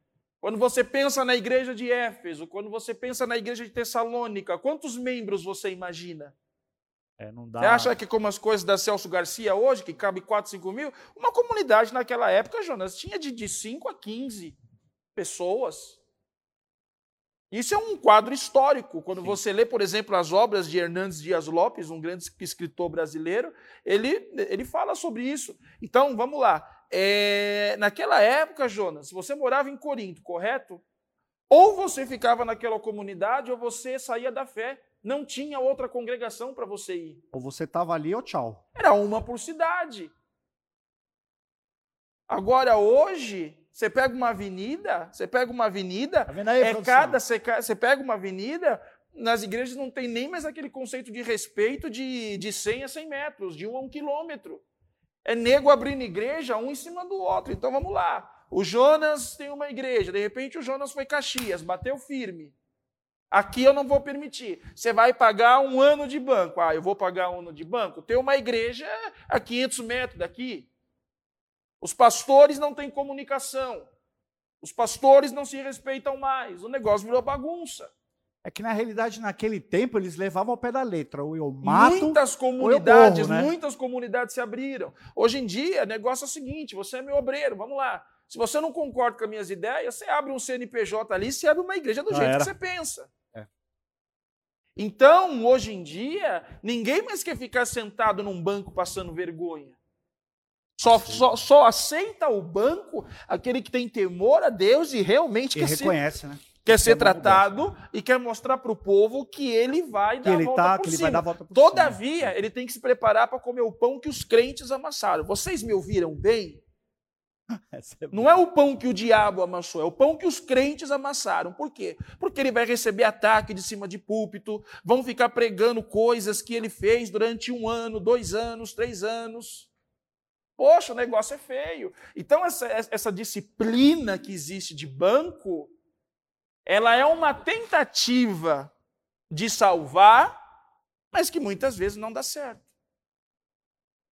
S2: Quando você pensa na igreja de Éfeso, quando você pensa na igreja de Tessalônica, quantos membros você imagina?
S1: É, dá...
S2: Você acha que como as coisas da Celso Garcia hoje, que cabe 4, 5 mil, uma comunidade naquela época, Jonas, tinha de, de 5 a 15 pessoas. Isso é um quadro histórico. Quando Sim. você lê, por exemplo, as obras de Hernandes Dias Lopes, um grande escritor brasileiro, ele, ele fala sobre isso. Então, vamos lá. É, naquela época, Jonas, você morava em Corinto, correto? Ou você ficava naquela comunidade, ou você saía da fé. Não tinha outra congregação para você ir.
S1: Ou você estava ali ou tchau.
S2: Era uma por cidade. Agora, hoje, você pega uma avenida, você pega uma avenida,
S1: tá aí,
S2: é cada, você, você pega uma avenida, nas igrejas não tem nem mais aquele conceito de respeito de, de 100 a 100 metros, de 1 a 1 quilômetro. É nego abrindo igreja um em cima do outro. Então vamos lá. O Jonas tem uma igreja, de repente o Jonas foi Caxias, bateu firme. Aqui eu não vou permitir. Você vai pagar um ano de banco. Ah, eu vou pagar um ano de banco? Tem uma igreja a 500 metros daqui. Os pastores não têm comunicação. Os pastores não se respeitam mais. O negócio virou bagunça.
S1: É que na realidade naquele tempo eles levavam ao pé da letra. Ou eu mato.
S2: Muitas comunidades, morro, né? muitas comunidades se abriram. Hoje em dia, o negócio é o seguinte: você é meu obreiro, vamos lá. Se você não concorda com as minhas ideias, você abre um CNPJ ali, você abre uma igreja do jeito que você pensa. É. Então, hoje em dia, ninguém mais quer ficar sentado num banco passando vergonha. Só, só, só, aceita o banco aquele que tem temor a Deus e realmente
S1: e quer reconhece,
S2: ser,
S1: né?
S2: Quer ser tratado e quer mostrar para o povo que ele vai dar
S1: ele
S2: a volta
S1: tá,
S2: por
S1: que
S2: cima.
S1: Ele vai dar a volta por
S2: Todavia,
S1: cima.
S2: ele tem que se preparar para comer o pão que os crentes amassaram. Vocês me ouviram bem? (laughs) É Não é o pão que o diabo amassou, é o pão que os crentes amassaram. Por quê? Porque ele vai receber ataque de cima de púlpito, vão ficar pregando coisas que ele fez durante um ano, dois anos, três anos. Poxa, o negócio é feio. Então, essa, essa disciplina que existe de banco, ela é uma tentativa de salvar, mas que muitas vezes não dá certo.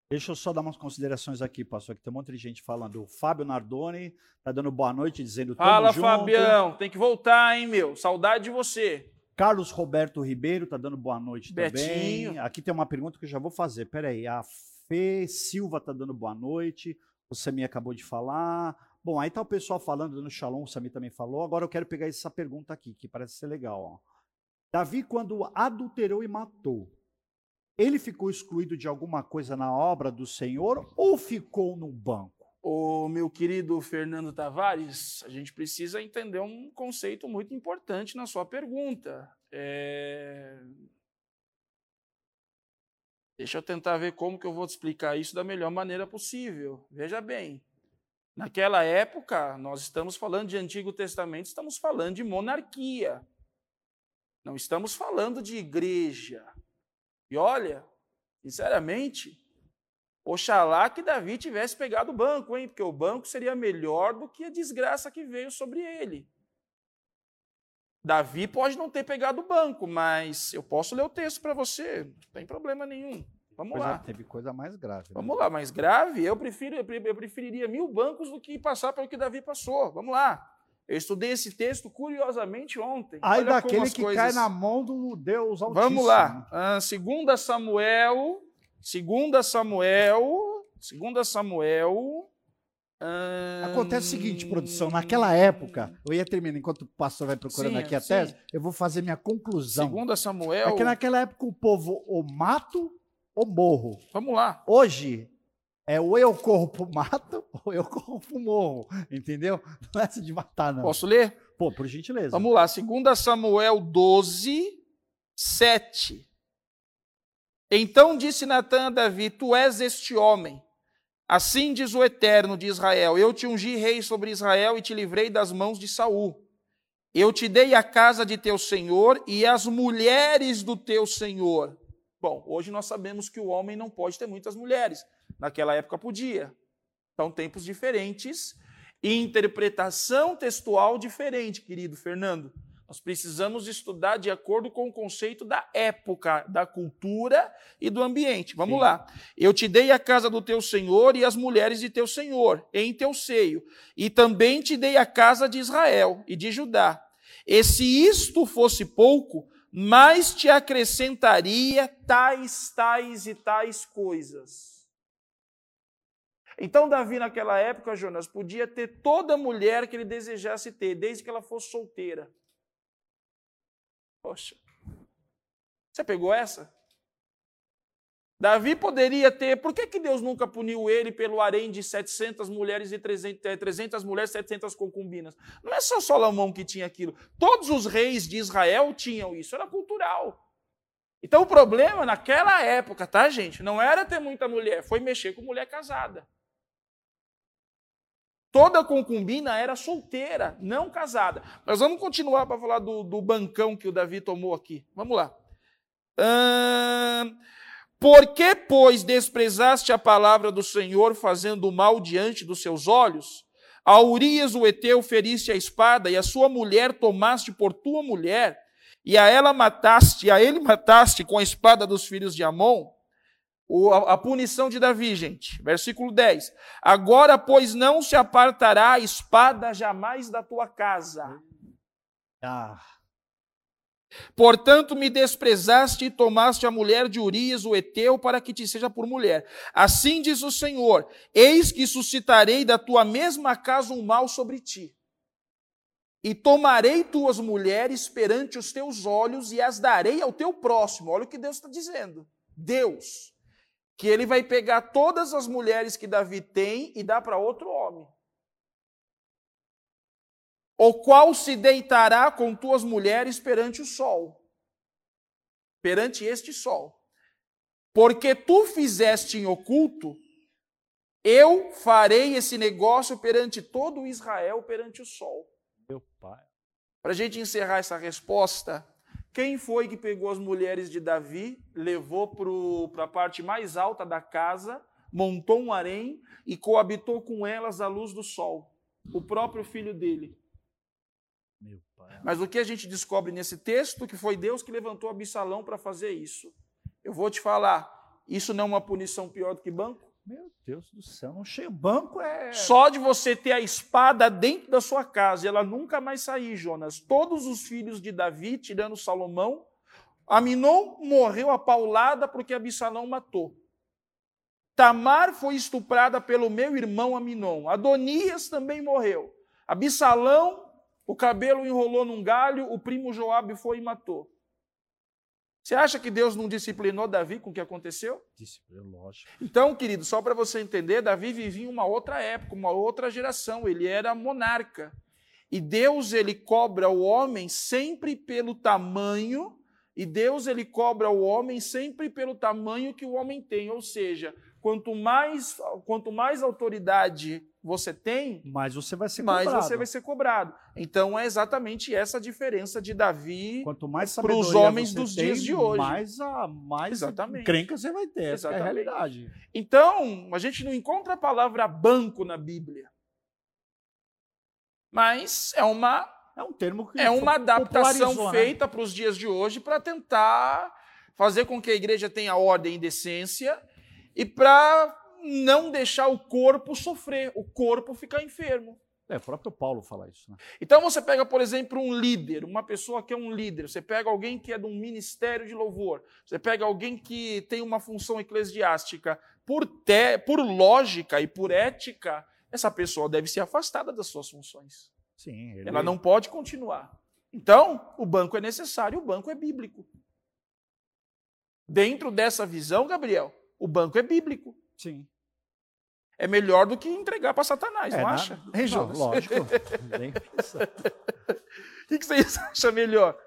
S1: Deixa eu só dar umas considerações aqui, pastor, que tem um monte de gente falando. O Fábio Nardoni está dando boa noite, dizendo
S2: Fala,
S1: junto.
S2: Fabião, tem que voltar, hein, meu? Saudade de você.
S1: Carlos Roberto Ribeiro está dando boa noite
S2: Betinho.
S1: também. Aqui tem uma pergunta que eu já vou fazer. Peraí, a Fê Silva está dando boa noite. O Sami acabou de falar. Bom, aí está o pessoal falando, dando shalom, o Sami também falou. Agora eu quero pegar essa pergunta aqui, que parece ser legal. Ó. Davi, quando adulterou e matou, ele ficou excluído de alguma coisa na obra do Senhor ou ficou no banco?
S2: O meu querido Fernando Tavares, a gente precisa entender um conceito muito importante na sua pergunta. É... Deixa eu tentar ver como que eu vou te explicar isso da melhor maneira possível. Veja bem, naquela época, nós estamos falando de Antigo Testamento, estamos falando de monarquia. Não estamos falando de igreja. E olha, sinceramente, oxalá que Davi tivesse pegado o banco, hein? Porque o banco seria melhor do que a desgraça que veio sobre ele. Davi pode não ter pegado o banco, mas eu posso ler o texto para você, não tem problema nenhum. Vamos
S1: coisa,
S2: lá.
S1: Teve coisa mais grave. Né?
S2: Vamos lá, mais grave? Eu, prefiro, eu preferiria mil bancos do que passar pelo que Davi passou. Vamos lá. Eu estudei esse texto curiosamente ontem.
S1: Aí daquele que coisas... cai na mão do Deus Altíssimo.
S2: Vamos lá. Ah, segunda Samuel, segunda Samuel, segunda Samuel,
S1: Acontece o seguinte, produção, naquela época, eu ia terminar, enquanto o pastor vai procurando sim, aqui a sim. tese, eu vou fazer minha conclusão.
S2: Segunda Samuel.
S1: É que naquela época o povo ou mato ou morro.
S2: Vamos lá.
S1: Hoje É ou eu corro pro mato, (laughs) ou eu corro pro morro. Entendeu? Não é essa de matar, não.
S2: Posso ler?
S1: Pô, por gentileza.
S2: Vamos lá, 2 Samuel 12, 7. Então disse Natan a Davi: Tu és este homem. Assim diz o Eterno de Israel: Eu te ungi rei sobre Israel e te livrei das mãos de Saul. Eu te dei a casa de teu senhor e as mulheres do teu senhor. Bom, hoje nós sabemos que o homem não pode ter muitas mulheres. Naquela época podia. São tempos diferentes e interpretação textual diferente, querido Fernando. Nós precisamos estudar de acordo com o conceito da época, da cultura e do ambiente. Vamos Sim. lá. Eu te dei a casa do teu senhor e as mulheres de teu senhor em teu seio, e também te dei a casa de Israel e de Judá. E se isto fosse pouco, mais te acrescentaria tais, tais e tais coisas. Então, Davi, naquela época, Jonas, podia ter toda mulher que ele desejasse ter, desde que ela fosse solteira. Poxa. Você pegou essa? Davi poderia ter. Por que, que Deus nunca puniu ele pelo harém de 700 mulheres e 300, 300 mulheres, 700 concubinas? Não é só Salomão que tinha aquilo. Todos os reis de Israel tinham isso. Era cultural. Então o problema naquela época, tá, gente? Não era ter muita mulher, foi mexer com mulher casada. Toda concubina era solteira, não casada. Mas vamos continuar para falar do, do, bancão que o Davi tomou aqui. Vamos lá. Hum, por que, pois, desprezaste a palavra do Senhor, fazendo mal diante dos seus olhos? A Urias o Eteu feriste a espada, e a sua mulher tomaste por tua mulher, e a ela mataste, a ele mataste com a espada dos filhos de Amon? O, a, a, punição de Davi, gente. Versículo 10. Agora, pois, não se apartará a espada jamais da tua casa. Ah. Portanto, me desprezaste e tomaste a mulher de Urias, o Eteu, para que te seja por mulher. Assim diz o Senhor: Eis que suscitarei da tua mesma casa um mal sobre ti. E tomarei tuas mulheres perante os teus olhos e as darei ao teu próximo. Olha o que Deus está dizendo. Deus que ele vai pegar todas as mulheres que Davi tem e dar para outro homem. O qual se deitará com tuas mulheres perante o sol, perante este sol. Porque tu fizeste em oculto, eu farei esse negócio perante todo Israel, perante o sol.
S1: Meu pai.
S2: Para a gente encerrar essa resposta, quem foi que pegou as mulheres de Davi, levou para a parte mais alta da casa, montou um harém e coabitou com elas à luz do sol? O próprio filho dele. Mas o que a gente descobre nesse texto? Que foi Deus que levantou Absalão para fazer isso. Eu vou te falar, isso não é uma punição pior do que banco?
S1: Meu Deus do céu, não cheio. Banco é.
S2: Só de você ter a espada dentro da sua casa e ela nunca mais sair, Jonas. Todos os filhos de Davi, tirando Salomão, Aminon morreu apaulada porque Absalão matou. Tamar foi estuprada pelo meu irmão Aminon. Adonias também morreu. Absalão, o cabelo enrolou num galho, o primo Joabe foi e matou. Você acha que Deus não disciplinou Davi com o que aconteceu?
S1: Disciplinou, lógico.
S2: Então, querido, só para você entender, Davi vivia em uma outra época, uma outra geração. Ele era monarca. E Deus, ele cobra o homem sempre pelo tamanho, e Deus, ele cobra o homem sempre pelo tamanho que o homem tem. Ou seja, quanto mais, quanto mais autoridade você tem,
S1: mais você vai ser
S2: mais
S1: cobrado.
S2: você vai ser cobrado. Então é exatamente essa a diferença de Davi
S1: para
S2: os homens dos
S1: tem,
S2: dias de hoje.
S1: Mais a mais exatamente. crenca você vai ter, essa é a realidade.
S2: Então, a gente não encontra a palavra banco na Bíblia. Mas é uma
S1: é um termo que
S2: é uma adaptação né? feita para os dias de hoje para tentar fazer com que a igreja tenha ordem e decência e para não deixar o corpo sofrer, o corpo ficar enfermo.
S1: É, o próprio Paulo fala isso. Né?
S2: Então você pega, por exemplo, um líder, uma pessoa que é um líder, você pega alguém que é de um ministério de louvor, você pega alguém que tem uma função eclesiástica, por, te, por lógica e por ética, essa pessoa deve ser afastada das suas funções.
S1: Sim,
S2: ele... Ela não pode continuar. Então, o banco é necessário, o banco é bíblico. Dentro dessa visão, Gabriel, o banco é bíblico.
S1: Sim.
S2: é melhor do que entregar para Satanás,
S1: É,
S2: não
S1: na-
S2: acha?
S1: Não,
S2: Hein, Jonas?
S1: lógico. (laughs)
S2: O (laughs) que que vocês acham melhor?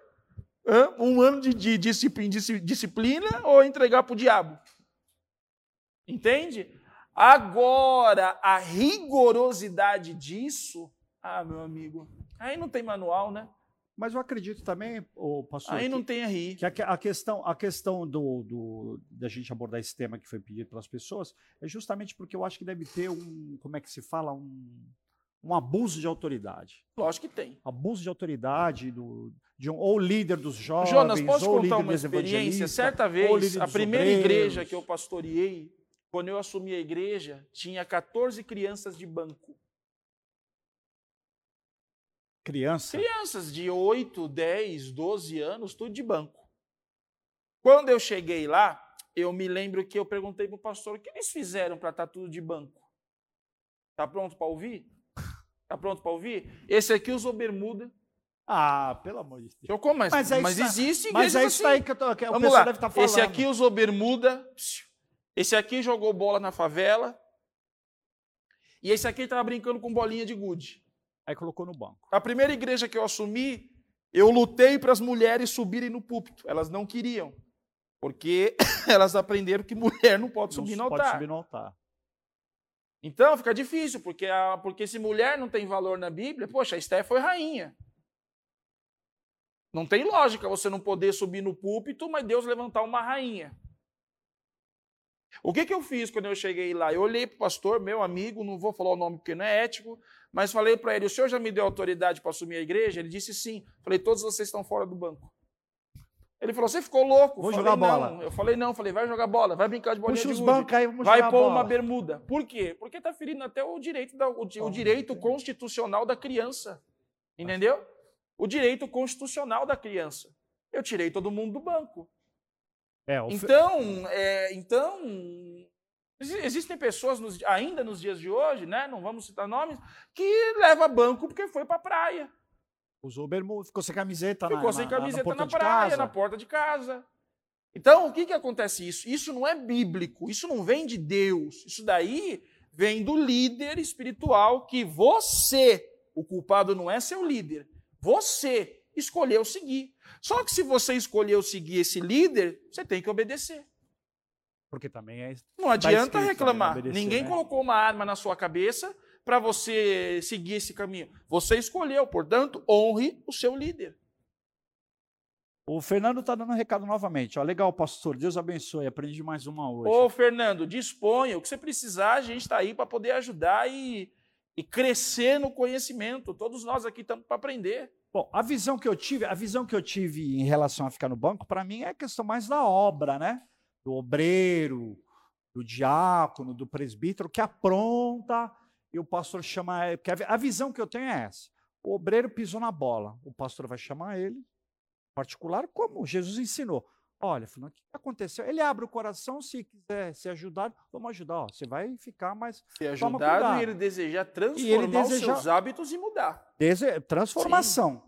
S2: Hã? Um ano de, de disciplina, disci- disciplina ou entregar para o diabo? Entende? Agora, a rigorosidade disso, ah, meu amigo, aí não tem manual, né?
S1: Mas eu acredito também, o pastor,
S2: Aí
S1: que-
S2: não tem RI.
S1: que a, que- a questão, a questão do, do- da gente abordar esse tema que foi pedido pelas pessoas é justamente porque eu acho que deve ter um, como é que se fala, um, um abuso de autoridade.
S2: Lógico que tem.
S1: Abuso de autoridade do, de um, ou líder dos jovens,
S2: Jonas, posso contar uma experiência? Certa vez, a primeira
S1: obreiros.
S2: igreja que eu pastoreei, quando eu assumi a igreja, tinha 14 crianças de banco.
S1: Criança.
S2: Crianças de 8, 10, 12 anos, tudo de banco. Quando eu cheguei lá, eu me lembro que eu perguntei para o pastor o que eles fizeram para estar tudo de banco. Tá pronto para ouvir? Tá pronto para ouvir? Esse aqui usou bermuda.
S1: Ah, pelo amor de Deus.
S2: Eu como, mas,
S1: Mas é
S2: mas
S1: isso-
S2: existe
S1: Mas é isso
S2: assim.
S1: aí que, eu tô, que o
S2: Vamos
S1: pessoal
S2: lá.
S1: deve estar falando.
S2: Esse aqui usou bermuda. Esse aqui jogou bola na favela. E esse aqui estava brincando com bolinha de gude.
S1: Aí colocou no banco.
S2: A primeira igreja que eu assumi, eu lutei para as mulheres subirem no púlpito. Elas não queriam. Porque (coughs) elas aprenderam que mulher não pode subir no
S1: Não pode
S2: altar.
S1: subir no altar.
S2: Então fica difícil, porque, a, porque se mulher não tem valor na Bíblia, poxa, a Esté foi rainha. Não tem lógica você não poder subir no púlpito, mas Deus levantar uma rainha. O que, que eu fiz quando eu cheguei lá? Eu olhei para o pastor, meu amigo, não vou falar o nome porque não é ético, mas falei para ele: o senhor já me deu autoridade para assumir a igreja? Ele disse sim. Falei: todos vocês estão fora do banco. Ele falou: você ficou louco?
S1: Vou
S2: falei,
S1: jogar
S2: não.
S1: bola.
S2: Eu falei: não. Falei: vai jogar bola, vai brincar de bolinha
S1: Puxa
S2: de
S1: os
S2: gude
S1: aí, vamos
S2: vai pôr
S1: bola.
S2: uma bermuda. Por quê? Porque está ferindo até o direito, da, o, o
S1: Oh,
S2: direito constitucional da criança. Entendeu? O direito constitucional da criança. Eu tirei todo mundo do banco.
S1: É, o
S2: Então, é, então exi- existem pessoas nos- ainda nos dias de hoje, né? Não vamos citar nomes, que leva banco porque foi para praia.
S1: usou bermuda, ficou sem camiseta na
S2: Ficou sem
S1: na- na-
S2: camiseta
S1: porta
S2: na,
S1: de
S2: praia, na porta de casa. Então, o que, que acontece isso? Isso não é bíblico, isso não vem de Deus. Isso daí vem do líder espiritual que você, o culpado não é seu líder, você escolheu seguir. Só que se você escolheu seguir esse líder, você tem que obedecer.
S1: Porque também é
S2: Não adianta
S1: escrito também,
S2: reclamar.
S1: obedecer,
S2: Ninguém
S1: né?
S2: colocou uma arma na sua cabeça para você seguir esse caminho. Você escolheu, portanto, honre o seu líder.
S1: O Fernando está dando um recado novamente. Ó, legal, pastor. Deus abençoe. Aprendi mais uma hoje.
S2: Ô, Fernando, disponha. O que você precisar, a gente está aí para poder ajudar e, e crescer no conhecimento. Todos nós aqui estamos para aprender.
S1: Bom, a visão que eu tive, a visão que eu tive em relação a ficar no banco, para mim é a questão mais da obra, né? Do obreiro, do diácono, do presbítero que apronta e o pastor chama. Porque a vi- a visão que eu tenho é essa: o obreiro pisou na bola, o pastor vai chamar ele, particular, como Jesus ensinou. Olha, o que aconteceu? Ele abre o coração, se quiser ser ajudado, vamos ajudar. Ó, você vai ficar mais
S2: ajudado
S1: cuidado.
S2: e ele desejar transformar
S1: deseja-
S2: os seus hábitos e mudar.
S1: Dese- Transformação.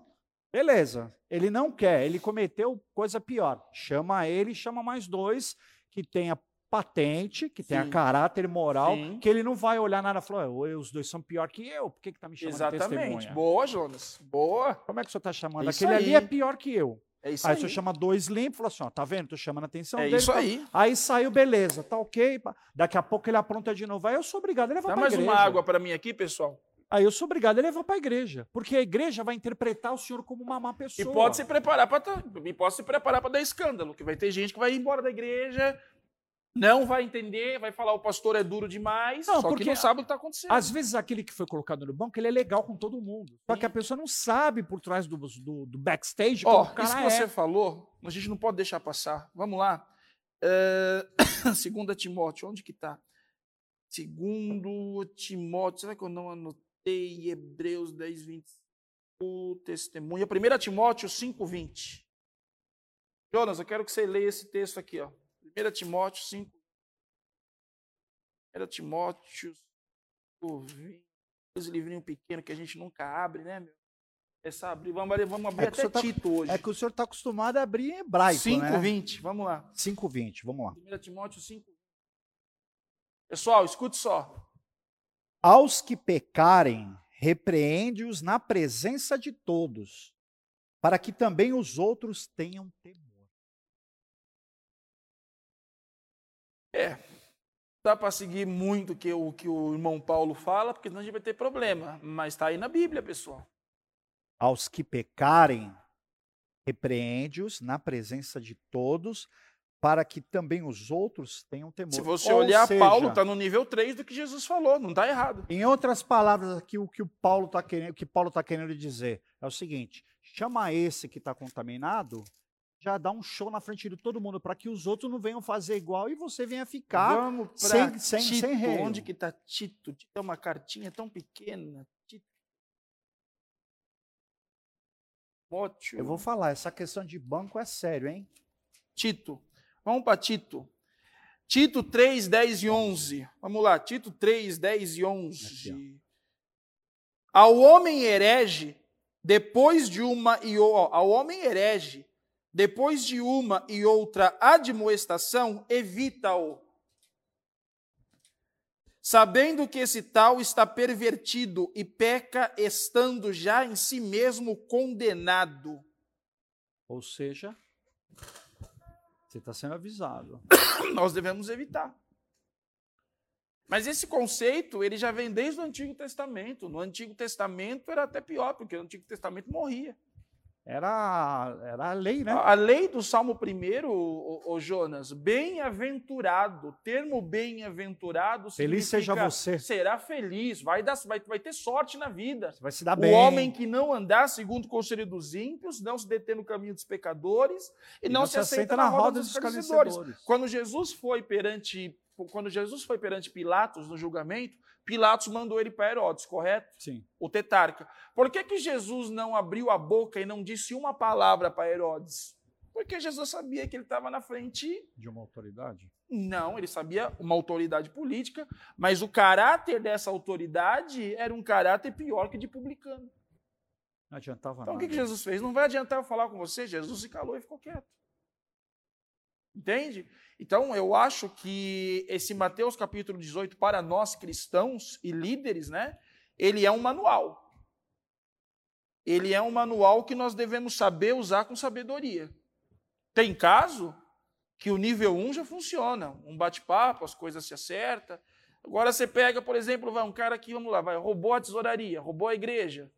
S1: Beleza. Ele não quer, ele cometeu coisa pior. Chama ele, chama mais dois que tenha patente, que tenha
S2: Sim.
S1: caráter moral,
S2: Sim.
S1: que ele não vai olhar nada e falar, "Ô, os dois são pior que eu, por que, que tá me chamando de
S2: Exatamente.
S1: testemunha?
S2: Boa, Jonas. Boa.
S1: Como é que o senhor está chamando?
S2: É isso
S1: Aquele ali
S2: aí.
S1: é pior que eu.
S2: É isso
S1: Aí,
S2: aí.
S1: o senhor chama dois limpos e fala assim, ó, tá vendo? Tô chamando a atenção
S2: É
S1: dele.
S2: isso
S1: tá-
S2: aí.
S1: Aí saiu, beleza, tá ok. Daqui a pouco ele apronta de novo. Aí eu sou obrigado a levar
S2: Dá
S1: para
S2: mais
S1: igreja.
S2: uma água para mim aqui, pessoal.
S1: Aí eu sou obrigado a levar para a igreja. Porque a igreja vai interpretar o senhor como uma má
S2: E
S1: pessoa.
S2: pode se preparar para e pode se preparar para dar escândalo, que vai ter gente que vai ir embora da igreja, não vai entender, vai falar o pastor é duro demais,
S1: Não,
S2: só
S1: porque
S2: que não sabe o que está acontecendo.
S1: Às vezes aquele que foi colocado no banco, ele é legal com todo mundo. Só que a
S2: Sim.
S1: pessoa não sabe por trás do, do, do backstage
S2: Ó,
S1: como o
S2: isso que você
S1: é.
S2: falou, a gente não pode deixar passar. Vamos lá. (coughs) É... 2 Timóteo, onde que está? Segundo Timóteo, será que eu não anotei? Hebreus 10, 20. O testemunho. 1 Timóteo 5, 20. Jonas, eu quero que você leia esse texto aqui. Ó. 1 Timóteo 5. 1 Timóteo 5, 20. Esse livrinho pequeno que a gente nunca abre, né, meu? Essa abrir, vamos abrir, vamos abrir
S1: É
S2: até
S1: tá-
S2: Tito hoje.
S1: É que o senhor está acostumado a abrir em hebraico,
S2: 5,
S1: né?
S2: 20, vamos lá.
S1: 5,20, vamos lá.
S2: 1 Timóteo 5. Pessoal, escute só.
S1: Aos que pecarem, repreende-os na presença de todos, para que também os outros tenham temor.
S2: É, dá para seguir muito que o que o irmão Paulo fala, porque senão a gente vai ter problema. Mas está aí na Bíblia, pessoal.
S1: Aos que pecarem, repreende-os na presença de todos, para que também os outros tenham temor.
S2: Se você
S1: Ou
S2: olhar,
S1: seja,
S2: Paulo está no nível 3 do que Jesus falou, não está errado.
S1: Em outras palavras, aqui o que o Paulo está querendo, o que Paulo está querendo dizer é o seguinte: chama esse que está contaminado, já dá um show na frente de todo mundo para que os outros não venham fazer igual e você venha ficar
S2: Vamos para
S1: sem, sem,
S2: Tito.
S1: sem rei.
S2: Onde que está Tito? Tito é uma cartinha tão pequena. Tito. Timóteo.
S1: Eu vou falar, essa questão de banco é sério, hein?
S2: Tito. Vamos para Tito. Tito 3, 10 e 11. Vamos lá, Tito 3, 10 e 11.
S1: Aqui,
S2: ao homem herege, depois de uma e ao homem herege, depois de uma e outra admoestação, evita-o. Sabendo que esse tal está pervertido e peca estando já em si mesmo condenado.
S1: Ou seja, você está sendo avisado. (coughs)
S2: nós devemos evitar. Mas esse conceito, ele já vem desde o Antigo Testamento. No Antigo Testamento era até pior, porque no Antigo Testamento morria.
S1: Era, era a lei, né?
S2: A lei do Salmo 1, o, o Jonas, bem-aventurado, termo bem-aventurado
S1: Feliz seja você.
S2: será feliz, vai, dar, vai, vai ter sorte na vida.
S1: Você vai se dar
S2: O
S1: bem.
S2: homem que não andar segundo o conselho dos ímpios, não se deter no caminho dos pecadores e, não, se assenta na roda dos escarnecedores. Quando Jesus foi perante quando Jesus foi perante Pilatos no julgamento, Pilatos mandou ele para Herodes, correto?
S1: Sim.
S2: O tetarca. Por que, que Jesus não abriu a boca e não disse uma palavra para Herodes? Porque Jesus sabia que ele estava na frente.
S1: De uma autoridade?
S2: Não, ele sabia uma autoridade política, mas o caráter dessa autoridade era um caráter pior que de publicano.
S1: Não adiantava
S2: Então o
S1: nada.
S2: que, que Jesus fez? Não vai adiantar eu falar com você. Jesus se calou e ficou quieto. Entende? Então, eu acho que esse Mateus capítulo 18, para nós cristãos e líderes, né? Ele é um manual. Ele é um manual que nós devemos saber usar com sabedoria. Tem caso que o nível 1 já funciona. Um bate-papo, as coisas se acertam. Agora você pega, por exemplo, vai um cara aqui, vamos lá, vai, roubou a tesouraria, roubou a igreja.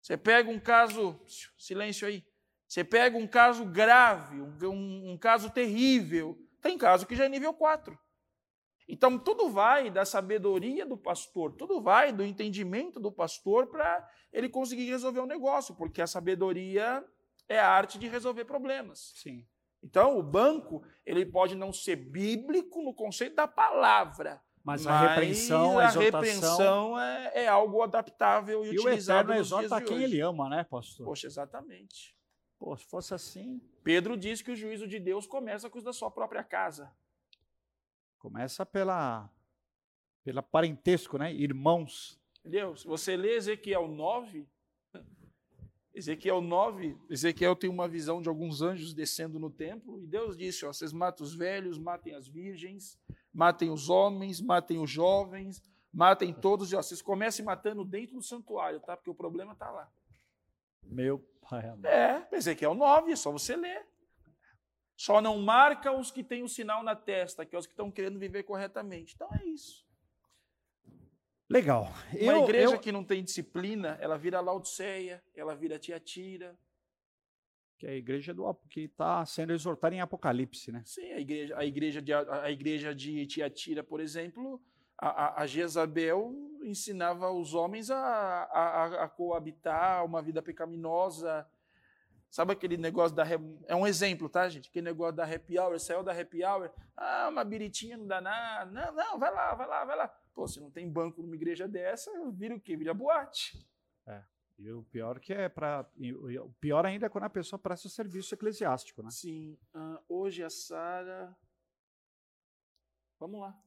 S2: Você pega um caso, silêncio aí. Você pega um caso grave, um, um, caso terrível. Tem caso que já é nível 4. Então, tudo vai da sabedoria do pastor, tudo vai do entendimento do pastor para ele conseguir resolver um negócio, porque a sabedoria é a arte de resolver problemas.
S1: Sim.
S2: Então, o banco, ele pode não ser bíblico no conceito da palavra,
S1: Mas, a repreensão, a
S2: a repreensão é, é algo adaptável e,
S1: E o
S2: utilizado
S1: Eterno
S2: nos dias
S1: exorta
S2: de
S1: quem ele ama, né, pastor?
S2: Poxa, exatamente.
S1: Pô, se fosse assim,
S2: Pedro diz que o juízo de Deus começa com os da sua própria casa.
S1: começa pela, pela parentesco, né? Irmãos.
S2: Entendeu? Se você lê Ezequiel 9, (laughs) Ezequiel 9, Ezequiel tem uma visão de alguns anjos descendo no templo, e Deus disse: ó, vocês matam os velhos, matem as virgens, matem os homens, matem os jovens, matem todos, e ó, vocês comecem matando dentro do santuário, tá? Porque o problema está lá.
S1: Meu pai amado.
S2: É, Ezequiel 9, é só você ler. Só não marca os que têm o sinal na testa, que é os que estão querendo viver corretamente. Então é isso.
S1: Legal.
S2: Uma
S1: Eu-
S2: igreja
S1: eu-
S2: que não tem disciplina, ela vira Laodiceia, ela vira Tiatira.
S1: Que é a igreja do que está sendo exortada em Apocalipse, né?
S2: Sim, a igreja, a igreja, de, a igreja de Tiatira, por exemplo, a, a, Jezabel ensinava os homens a, a, a coabitar uma vida pecaminosa. Sabe aquele negócio da. É um exemplo, tá, gente? Aquele negócio da happy hour, saiu da happy hour, ah, uma biritinha não dá nada. Não, não, vai lá, vai lá, vai lá. Pô, se não tem banco numa igreja dessa, vira o quê? Vira boate.
S1: E o pior que é para o pior ainda é quando a pessoa presta serviço eclesiástico, né?
S2: Sim, ah, hoje a Sara. Vamos lá.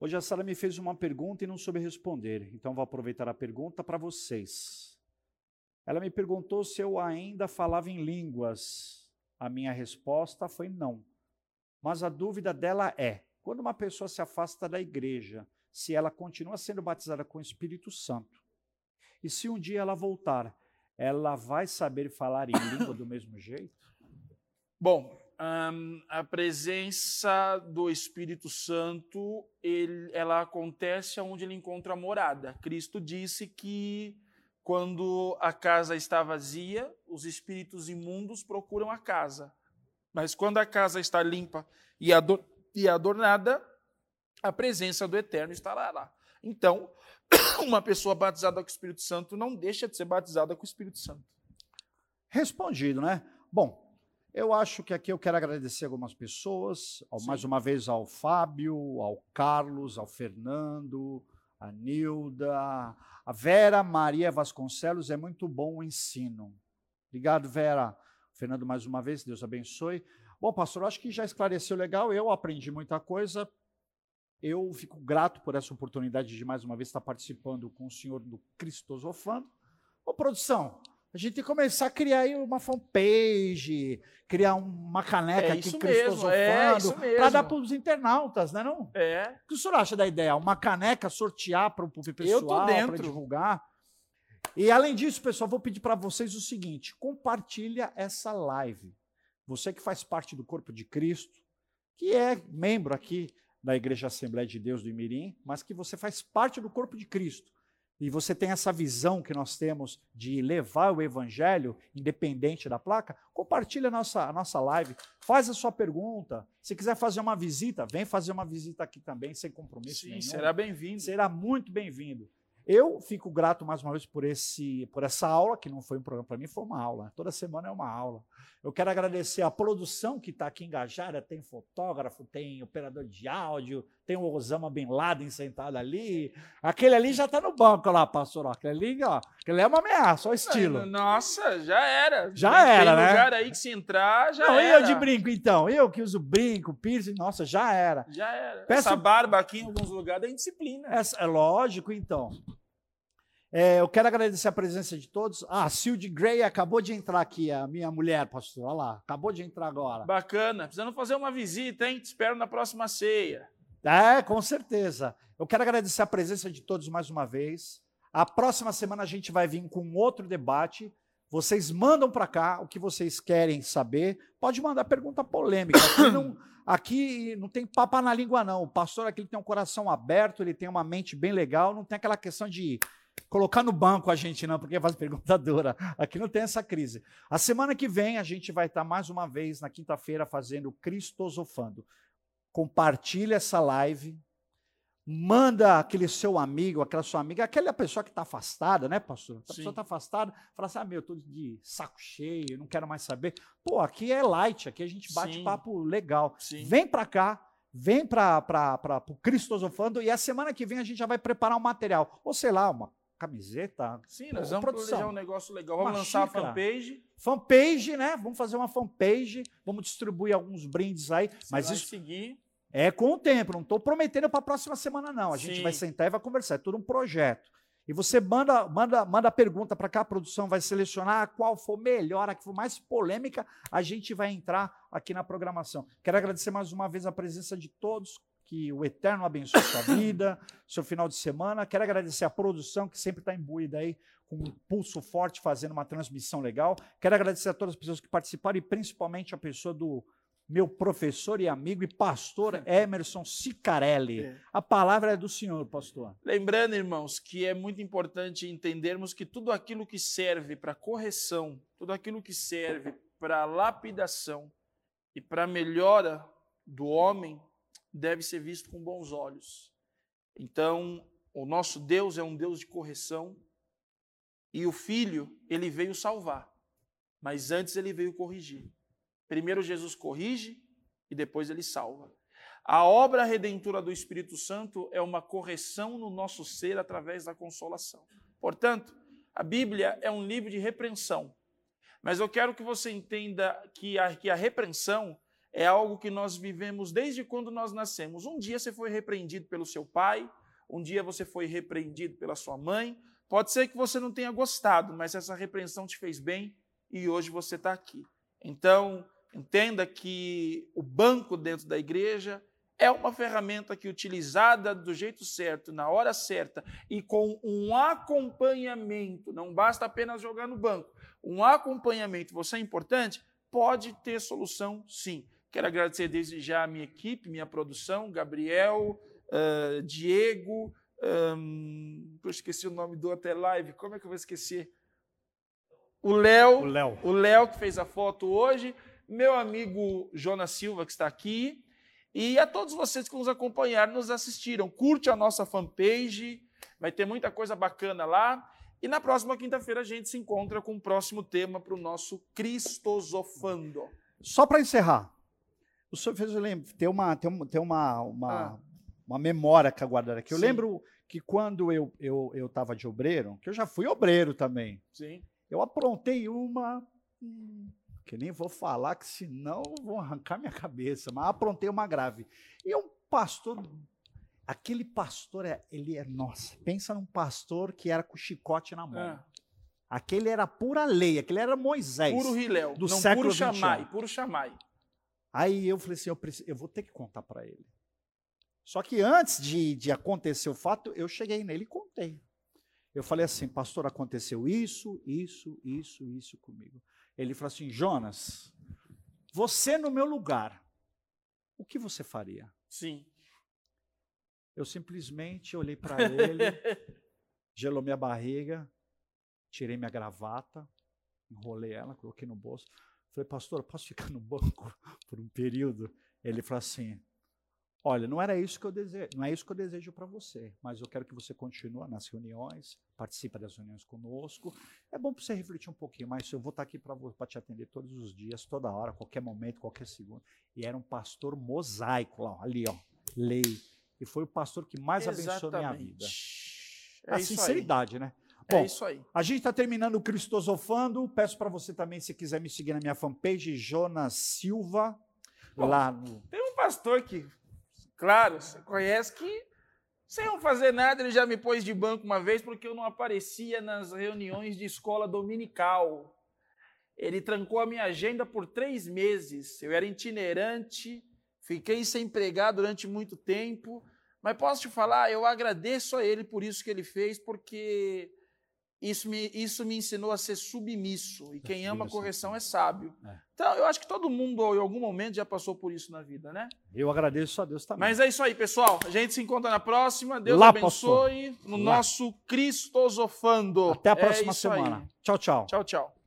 S1: Hoje a Sara me fez uma pergunta e não soube responder, então vou aproveitar a pergunta para vocês. Ela me perguntou se eu ainda falava em línguas. A minha resposta foi não. Mas a dúvida dela é: quando uma pessoa se afasta da igreja, se ela continua sendo batizada com o Espírito Santo. E se um dia ela voltar, ela vai saber falar em língua do mesmo jeito?
S2: Bom, um, a presença do Espírito Santo, ele, ela acontece onde ele encontra morada. Cristo disse que quando a casa está vazia, os espíritos imundos procuram a casa. Mas quando a casa está limpa e, ador e adornada, a presença do Eterno estará lá. Então, (coughs) uma pessoa batizada com o Espírito Santo não deixa de ser batizada com o Espírito Santo.
S1: Respondido, né? Bom, eu acho que aqui eu quero agradecer algumas pessoas, ao, mais uma vez ao Fábio, ao Carlos, ao Fernando, a Nilda, a Vera Maria Vasconcelos, é muito bom o ensino. Obrigado, Vera. Fernando, mais uma vez, Deus abençoe. Bom, pastor, acho que já esclareceu legal, eu aprendi muita coisa. Eu fico grato por essa oportunidade de mais uma vez estar participando com o senhor do Cristosofando. Ô, produção, a gente tem que começar a criar aí uma fanpage, criar uma caneca
S2: É
S1: aqui
S2: isso mesmo, é
S1: Cristosofando, para dar para os internautas, né não?
S2: É.
S1: O que o senhor acha da ideia? Uma caneca sortear para o pessoal, para divulgar? E além disso, pessoal, vou pedir para vocês o seguinte: compartilha essa live. Você que faz parte do corpo de Cristo, que é membro aqui da Igreja Assembleia de Deus do Imirim, mas que você faz parte do corpo de Cristo. E você tem essa visão que nós temos de levar o evangelho, independente da placa, compartilha a nossa, a nossa live, faz a sua pergunta. Se quiser fazer uma visita, vem fazer uma visita aqui também, sem compromisso
S2: Sim,
S1: nenhum.
S2: será bem-vindo.
S1: Será muito bem-vindo. Eu fico grato mais uma vez por, esse, por essa aula, que não foi um programa para mim, foi uma aula. Toda semana é uma aula. Eu quero agradecer a produção que está aqui engajada. Tem fotógrafo, tem operador de áudio, tem o Osama Bin Laden sentado ali. Aquele ali já está no banco lá, pastor. ó. Aquele ali, ó, aquele é uma ameaça, o estilo.
S2: Nossa, já era.
S1: Já
S2: Tem-
S1: era, né?
S2: lugar aí que se entrar, já
S1: não,
S2: era.
S1: eu de brinco, então? Eu que uso brinco, piercing, nossa, já era.
S2: Já era.
S1: Peço-
S2: Essa barba aqui em alguns lugares é indisciplina.
S1: Essa- é lógico, então. É, eu quero agradecer a presença de todos. Ah, Silde Gray acabou de entrar aqui, a minha mulher, pastor. Olha lá, acabou de entrar agora.
S2: Bacana. Precisando fazer uma visita, hein? Te espero na próxima ceia.
S1: É, com certeza. Eu quero agradecer a presença de todos mais uma vez. A próxima semana a gente vai vir com outro debate. Vocês mandam para cá o que vocês querem saber. Pode mandar pergunta polêmica. Aqui não, (coughs) aqui não tem papa na língua, não. O pastor aqui tem um coração aberto, ele tem uma mente bem legal. Não tem aquela questão de colocar no banco a gente, não, porque faz pergunta (laughs) dura. Aqui não tem essa crise. A semana que vem a gente vai estar mais uma vez na quinta-feira fazendo Cristosofando. Compartilha essa live. Manda aquele seu amigo, aquela sua amiga, aquela pessoa que está afastada, né, pastor? A pessoa está afastada, fala assim: ah, meu, eu estou de saco cheio, não quero mais saber. Pô, aqui é light, aqui a gente bate
S2: Sim.
S1: papo legal.
S2: Sim.
S1: Vem para cá, vem para o Cristosofando e a semana que vem a gente já vai preparar um material. Ou sei lá, uma camiseta,
S2: Sim, nós vamos
S1: produção.
S2: planejar um negócio legal. Vamos
S1: Uma
S2: lançar
S1: xícara.
S2: a fanpage.
S1: fanpage, né? Vamos fazer uma fanpage, vamos distribuir alguns brindes aí.
S2: Você
S1: Mas isso
S2: seguir.
S1: É com o tempo, não estou prometendo para a próxima semana, não. A gente
S2: Sim.
S1: vai sentar e vai conversar, é tudo um projeto. E você manda, manda, manda a pergunta para cá, a produção vai selecionar a qual for melhor, a que for mais polêmica, a gente vai entrar aqui na programação. Quero agradecer mais uma vez a presença de todos, que o Eterno abençoe sua (coughs) vida, seu final de semana. Quero agradecer a produção, que sempre está imbuída aí com um pulso forte, fazendo uma transmissão legal. Quero agradecer a todas as pessoas que participaram e principalmente a pessoa do meu professor e amigo e pastor Emerson Sicarelli.
S2: É.
S1: A palavra é do senhor, pastor.
S2: Lembrando, irmãos, que é muito importante entendermos que tudo aquilo que serve para correção, tudo aquilo que serve para lapidação e para melhora do homem deve ser visto com bons olhos. Então, o nosso Deus é um Deus de correção e o Filho, ele veio salvar, mas antes ele veio corrigir. Primeiro Jesus corrige e depois ele salva. A obra redentora do Espírito Santo é uma correção no nosso ser através da consolação. Portanto, a Bíblia é um livro de repreensão. Mas eu quero que você entenda que a, que a repreensão é algo que nós vivemos desde quando nós nascemos. Um dia você foi repreendido pelo seu pai, um dia você foi repreendido pela sua mãe. Pode ser que você não tenha gostado, mas essa repreensão te fez bem e hoje você está aqui. Então, entenda que o banco dentro da igreja é uma ferramenta que, utilizada do jeito certo, na hora certa e com um acompanhamento, não basta apenas jogar no banco, um acompanhamento, você é importante, pode ter solução sim. Quero agradecer desde já a minha equipe, minha produção, Gabriel, uh, Diego, um, eu esqueci o nome do até live, como é que eu vou esquecer? O Léo, o Léo que fez a foto hoje, meu amigo Jonas Silva que está aqui, e a todos vocês que nos acompanharam, nos assistiram. Curte a nossa fanpage, vai ter muita coisa bacana lá. E na próxima quinta-feira a gente se encontra com o próximo tema para o nosso Cristosofando.
S1: Só para encerrar, o senhor fez eu lembro, tem uma, tem uma, tem uma, uma, ah. uma memória que guardada aqui. Eu Sim. lembro que quando eu eu eu estava de obreiro, que eu já fui obreiro também.
S2: Sim.
S1: Eu aprontei uma que nem vou falar, que senão vão arrancar minha cabeça, mas aprontei uma grave. E um pastor, aquele pastor, é, ele é, nossa, pensa num pastor que era com chicote na mão. É. Aquele era pura lei, aquele era Moisés.
S2: Puro Riléu, do não século puro chamai, puro chamai.
S1: Aí eu falei assim, eu, preciso, eu vou ter que contar para ele. Só que antes de, de acontecer o fato, eu cheguei nele e contei. Eu falei assim, pastor, aconteceu isso, isso, isso, isso comigo. Ele falou assim: Jonas, você no meu lugar, o que você faria?
S2: Sim.
S1: Eu simplesmente olhei para ele, (laughs) gelou minha barriga, tirei minha gravata, enrolei ela, coloquei no bolso. Falei, pastor, posso ficar no banco (laughs) por um período? Ele falou assim: Olha, não era isso que eu desejo, não é isso que eu desejo para você, mas eu quero que você continue nas reuniões, participe das reuniões conosco. É bom para você refletir um pouquinho, mas eu vou estar tá aqui para te atender todos os dias, toda hora, qualquer momento, qualquer segundo. E era um pastor mosaico lá, ali, ó, lei. E foi o pastor que mais Exatamente. abençoou minha vida. É a sinceridade,
S2: aí.
S1: né?
S2: É bom, é isso aí.
S1: A gente está terminando o Cristosofando. Peço para você também, se quiser me seguir na minha fanpage, Jonas Silva. Bom, lá no...
S2: Tem um pastor que Claro, você conhece que, sem eu fazer nada, ele já me pôs de banco uma vez porque eu não aparecia nas reuniões de escola dominical. Ele trancou a minha agenda por três meses. Eu era itinerante, fiquei sem empregar durante muito tempo. Mas posso te falar, eu agradeço a ele por isso que ele fez, porque isso me, isso me ensinou a ser submisso. E quem ama correção é sábio. É. Então, eu acho que todo mundo, em algum momento, já passou por isso na vida, né?
S1: Eu agradeço a Deus também.
S2: Mas é isso aí, pessoal. A gente se encontra na próxima. Deus Lá, abençoe pastor. no Lá. nosso Cristosofando.
S1: Até a próxima é semana. Aí. Tchau, tchau.
S2: Tchau, tchau.